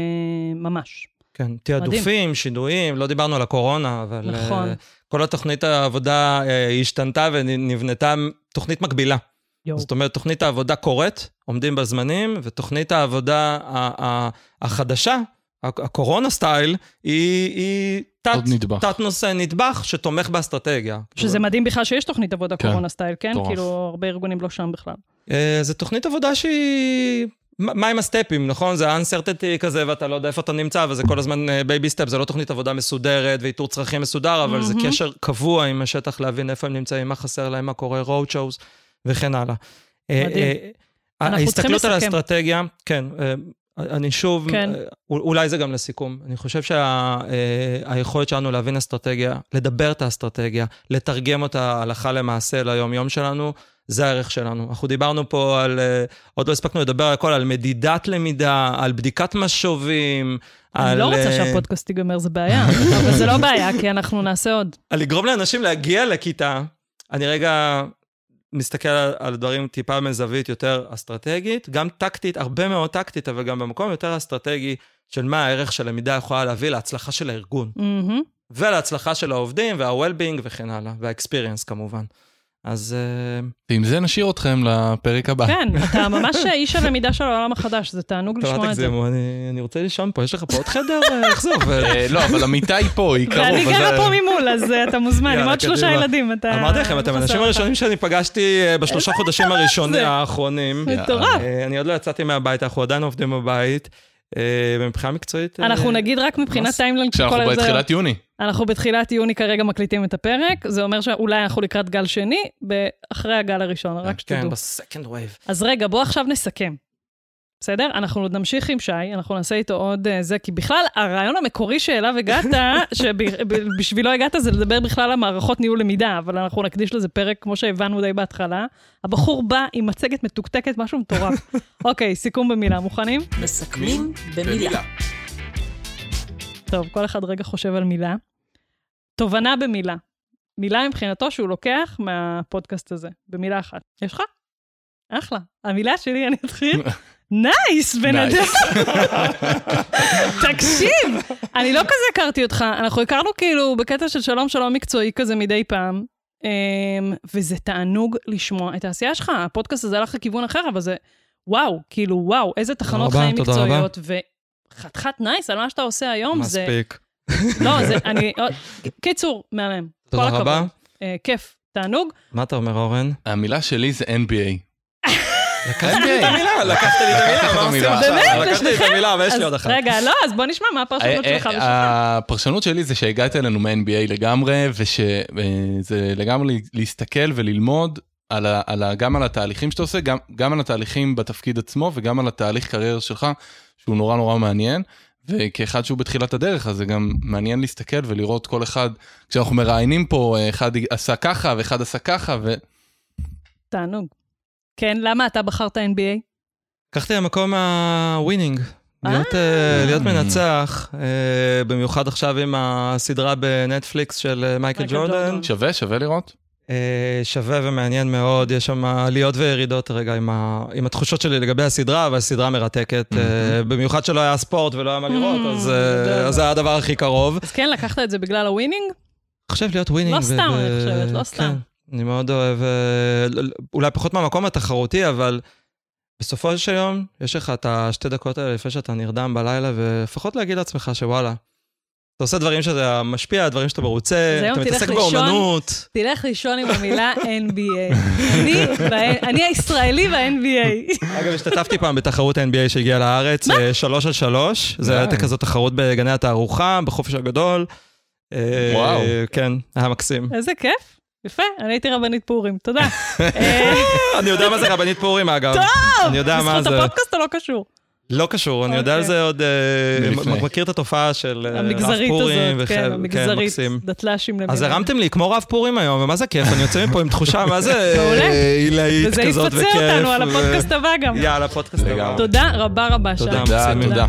ממש. כן, תעדופים, שינויים, לא דיברנו על הקורונה, אבל... נכון. כל התוכנית העבודה השתנתה ונבנתה תוכנית מקבילה. יואו. זאת אומרת, תוכנית העבודה קורית, עומדים בזמנים, ותוכנית העבודה החדשה, הקורונה סטייל, היא, היא תת, נדבך. תת נושא נדבך שתומך באסטרטגיה. שזה מדהים בכלל שיש תוכנית עבודה כן, קורונה סטייל, כן? מטורף. כאילו, הרבה ארגונים לא שם בכלל. אה, זו תוכנית עבודה שהיא מה עם ה stepים, נכון? זה uncertainty כזה, ואתה לא יודע איפה אתה נמצא, וזה כל הזמן baby step, זה לא תוכנית עבודה מסודרת ואיתור צרכים מסודר, אבל זה מהמם. קשר קבוע עם השטח, להבין איפה הם נמצאים, מה חסר להם, מה קורה, road shows וכן הלאה. אה, מדהים. אה, אנחנו ההסתכלות צריכים על לסכם. האסטרטגיה, כן, אה, אני שוב, כן. אה, אולי זה גם לסיכום. אני חושב שהיכולת שלנו להבין אסטרטגיה, לדבר את האסטרטגיה, לתרגם אותה הלכה למעשה ליום-יום שלנו, זה הערך שלנו. אנחנו דיברנו פה על, אה, עוד לא הספקנו לדבר על הכל, על מדידת למידה, על בדיקת משובים, אני על... לא רוצה אה, שהפודקאסט ייגמר, זה בעיה. אבל זה לא בעיה, כי אנחנו נעשה עוד. על לגרום לאנשים להגיע לכיתה, אני רגע מסתכל על, על דברים טיפה מזווית יותר אסטרטגית, גם טקטית, הרבה מאוד טקטית, אבל גם במקום יותר אסטרטגי של מה הערך של למידה יכולה להביא להצלחה של הארגון, מהמם. ולהצלחה של העובדים, וה-well-being וכן הלאה, וה-experience כמובן. אז אה, ועם זה נשאיר אתכם לפרק הבא. כן, אתה ממש איש הלמידה של העולם החדש, זה תענוג לשמוע אל את זה. תגזימו, אני, אני רוצה לישון פה, יש לך פה עוד חדר? איך זה עובד? אה, לא, אבל המיטה היא פה, היא קרוב. ואני אז גרה זה- פה ממול, אז אה, אתה מוזמן, עם עוד שלושה. ילדים, אתה... אמרתי לכם, אתם האנשים. הראשונים שאני פגשתי אה, בשלושה חודשים הראשונים? האחרונים. מטורף. אני עוד לא יצאתי מהבית, אנחנו עדיין עובדים בבית. אה, ומבחינה מקצועית... אה, אנחנו נגיד רק מבחינת timeline, כשאנחנו בתחילת יוני. אנחנו בתחילת יוני כרגע מקליטים את הפרק, זה אומר שאולי אנחנו לקראת גל שני, אחרי הגל הראשון, רק כן, שתדעו. ב second wave. אז רגע, בואו עכשיו נסכם. בסדר? אנחנו עוד נמשיך עם שי, אנחנו נעשה איתו עוד אה, זה, כי בכלל, הרעיון המקורי שאליו הגעת, שבשבילו הגעת זה לדבר בכלל על מערכות ניהול למידה, אבל אנחנו נקדיש לזה פרק, כמו שהבנו די בהתחלה. הבחור בא עם מצגת מתוקתקת, משהו מטורף. אוקיי, סיכום במילה, מוכנים? מסכמים במילה. טוב, כל אחד רגע חושב על מילה. תובנה במילה. מילה מבחינתו שהוא לוקח מהפודקאסט הזה, במילה אחת. יש לך? אחלה. המילה שלי, אני אתחיל. nice, בן. אדם. תקשיב, אני לא כזה הכרתי אותך, אנחנו הכרנו כאילו בקטע של שלום שלום מקצועי כזה מדי פעם, אמ, וזה תענוג לשמוע את העשייה שלך. הפודקאסט הזה הלך לכיוון אחר, אבל זה וואו, כאילו וואו, איזה תחנות חיים. מקצועיות, וחתיכת נייס על מה שאתה עושה היום, זה... מספיק. לא, זה, אני... קיצור, מהמם. תודה. רבה. אה, כיף, תענוג. מה אתה אומר, אורן? המילה שלי זה NBA. לקחת לי את המילה, לקחת לי את המילה, מה עושים. עכשיו? באמת, לקחת לי את? המילה, אבל יש אז לי עוד אחת. רגע, לא, אז בוא נשמע מה הפרשנות אה, שלך אה, ושלך. הפרשנות שלי זה שהגעת אלינו מ-NBA לגמרי, ושזה לגמרי להסתכל וללמוד על ה, על ה, גם על התהליכים שאתה עושה, גם, גם על התהליכים בתפקיד עצמו וגם על התהליך קריירה שלך, שהוא נורא נורא מעניין. וכאחד שהוא בתחילת הדרך, אז זה גם מעניין להסתכל ולראות כל אחד, כשאנחנו מראיינים פה, אה, אחד עשה ככה ואחד עשה ככה, ו... תענוג. כן, למה אתה בחרת NBA? לקחתי למקום ה winning. להיות, אה, להיות מנצח, אה, במיוחד עכשיו עם הסדרה בנטפליקס של אה, מייקל ג'ורדן. שווה, שווה לראות. אה, שווה ומעניין מאוד, יש שם עליות וירידות רגע עם, ה, עם התחושות שלי לגבי הסדרה, אבל הסדרה מרתקת, אה, במיוחד שלא היה ספורט ולא היה מה לראות, Mm, אז, זה- אה, אז זה היה הדבר הכי קרוב. אז כן, לקחת את זה בגלל ה winning? חושב להיות winning. לא סתם, אני חושבת, לא סתם. אני מאוד אוהב, אה, אולי פחות מהמקום התחרותי, אבל בסופו של יום, יש לך את השתי דקות האלה לפני שאתה נרדם בלילה, ולפחות להגיד לעצמך שוואלה, אתה עושה דברים שאתה משפיע, דברים שאתה מרוצה, אתה מתעסק. באומנות. תלך לישון עם המילה NBA. אני הישראלי ב-NBA. אגב, השתתפתי פעם בתחרות NBA שהגיעה לארץ, אה, שלוש על שלוש. זה הייתה די. כזאת תחרות בגני התערוכה, בחופש הגדול. אה, וואו. כן, היה מקסים. איזה כיף. יפה, אני הייתי רבנית פורים, תודה. אה, אני יודע מה זה רבנית פורים, אגב. אני יודע מה בזכות זה. הפודקאסט או לא קשור? לא קשור, אני יודע על אוקיי. זה עוד... אה. מכיר את התופעה של אה, רב המגזרית פורים. הזאת, כן, וכן, המגזרית. דתל"שים למיניהם. אז הרמתם לי כמו רב פורים היום, ומה זה כיף, אני יוצא מפה עם תחושה, מה זה עילאית וזה כזאת וכיף. יפצה אותנו על הפודקאסט הבא גם. יאללה, פודקאסט הבא. תודה רבה רבה, שי. תודה. תודה.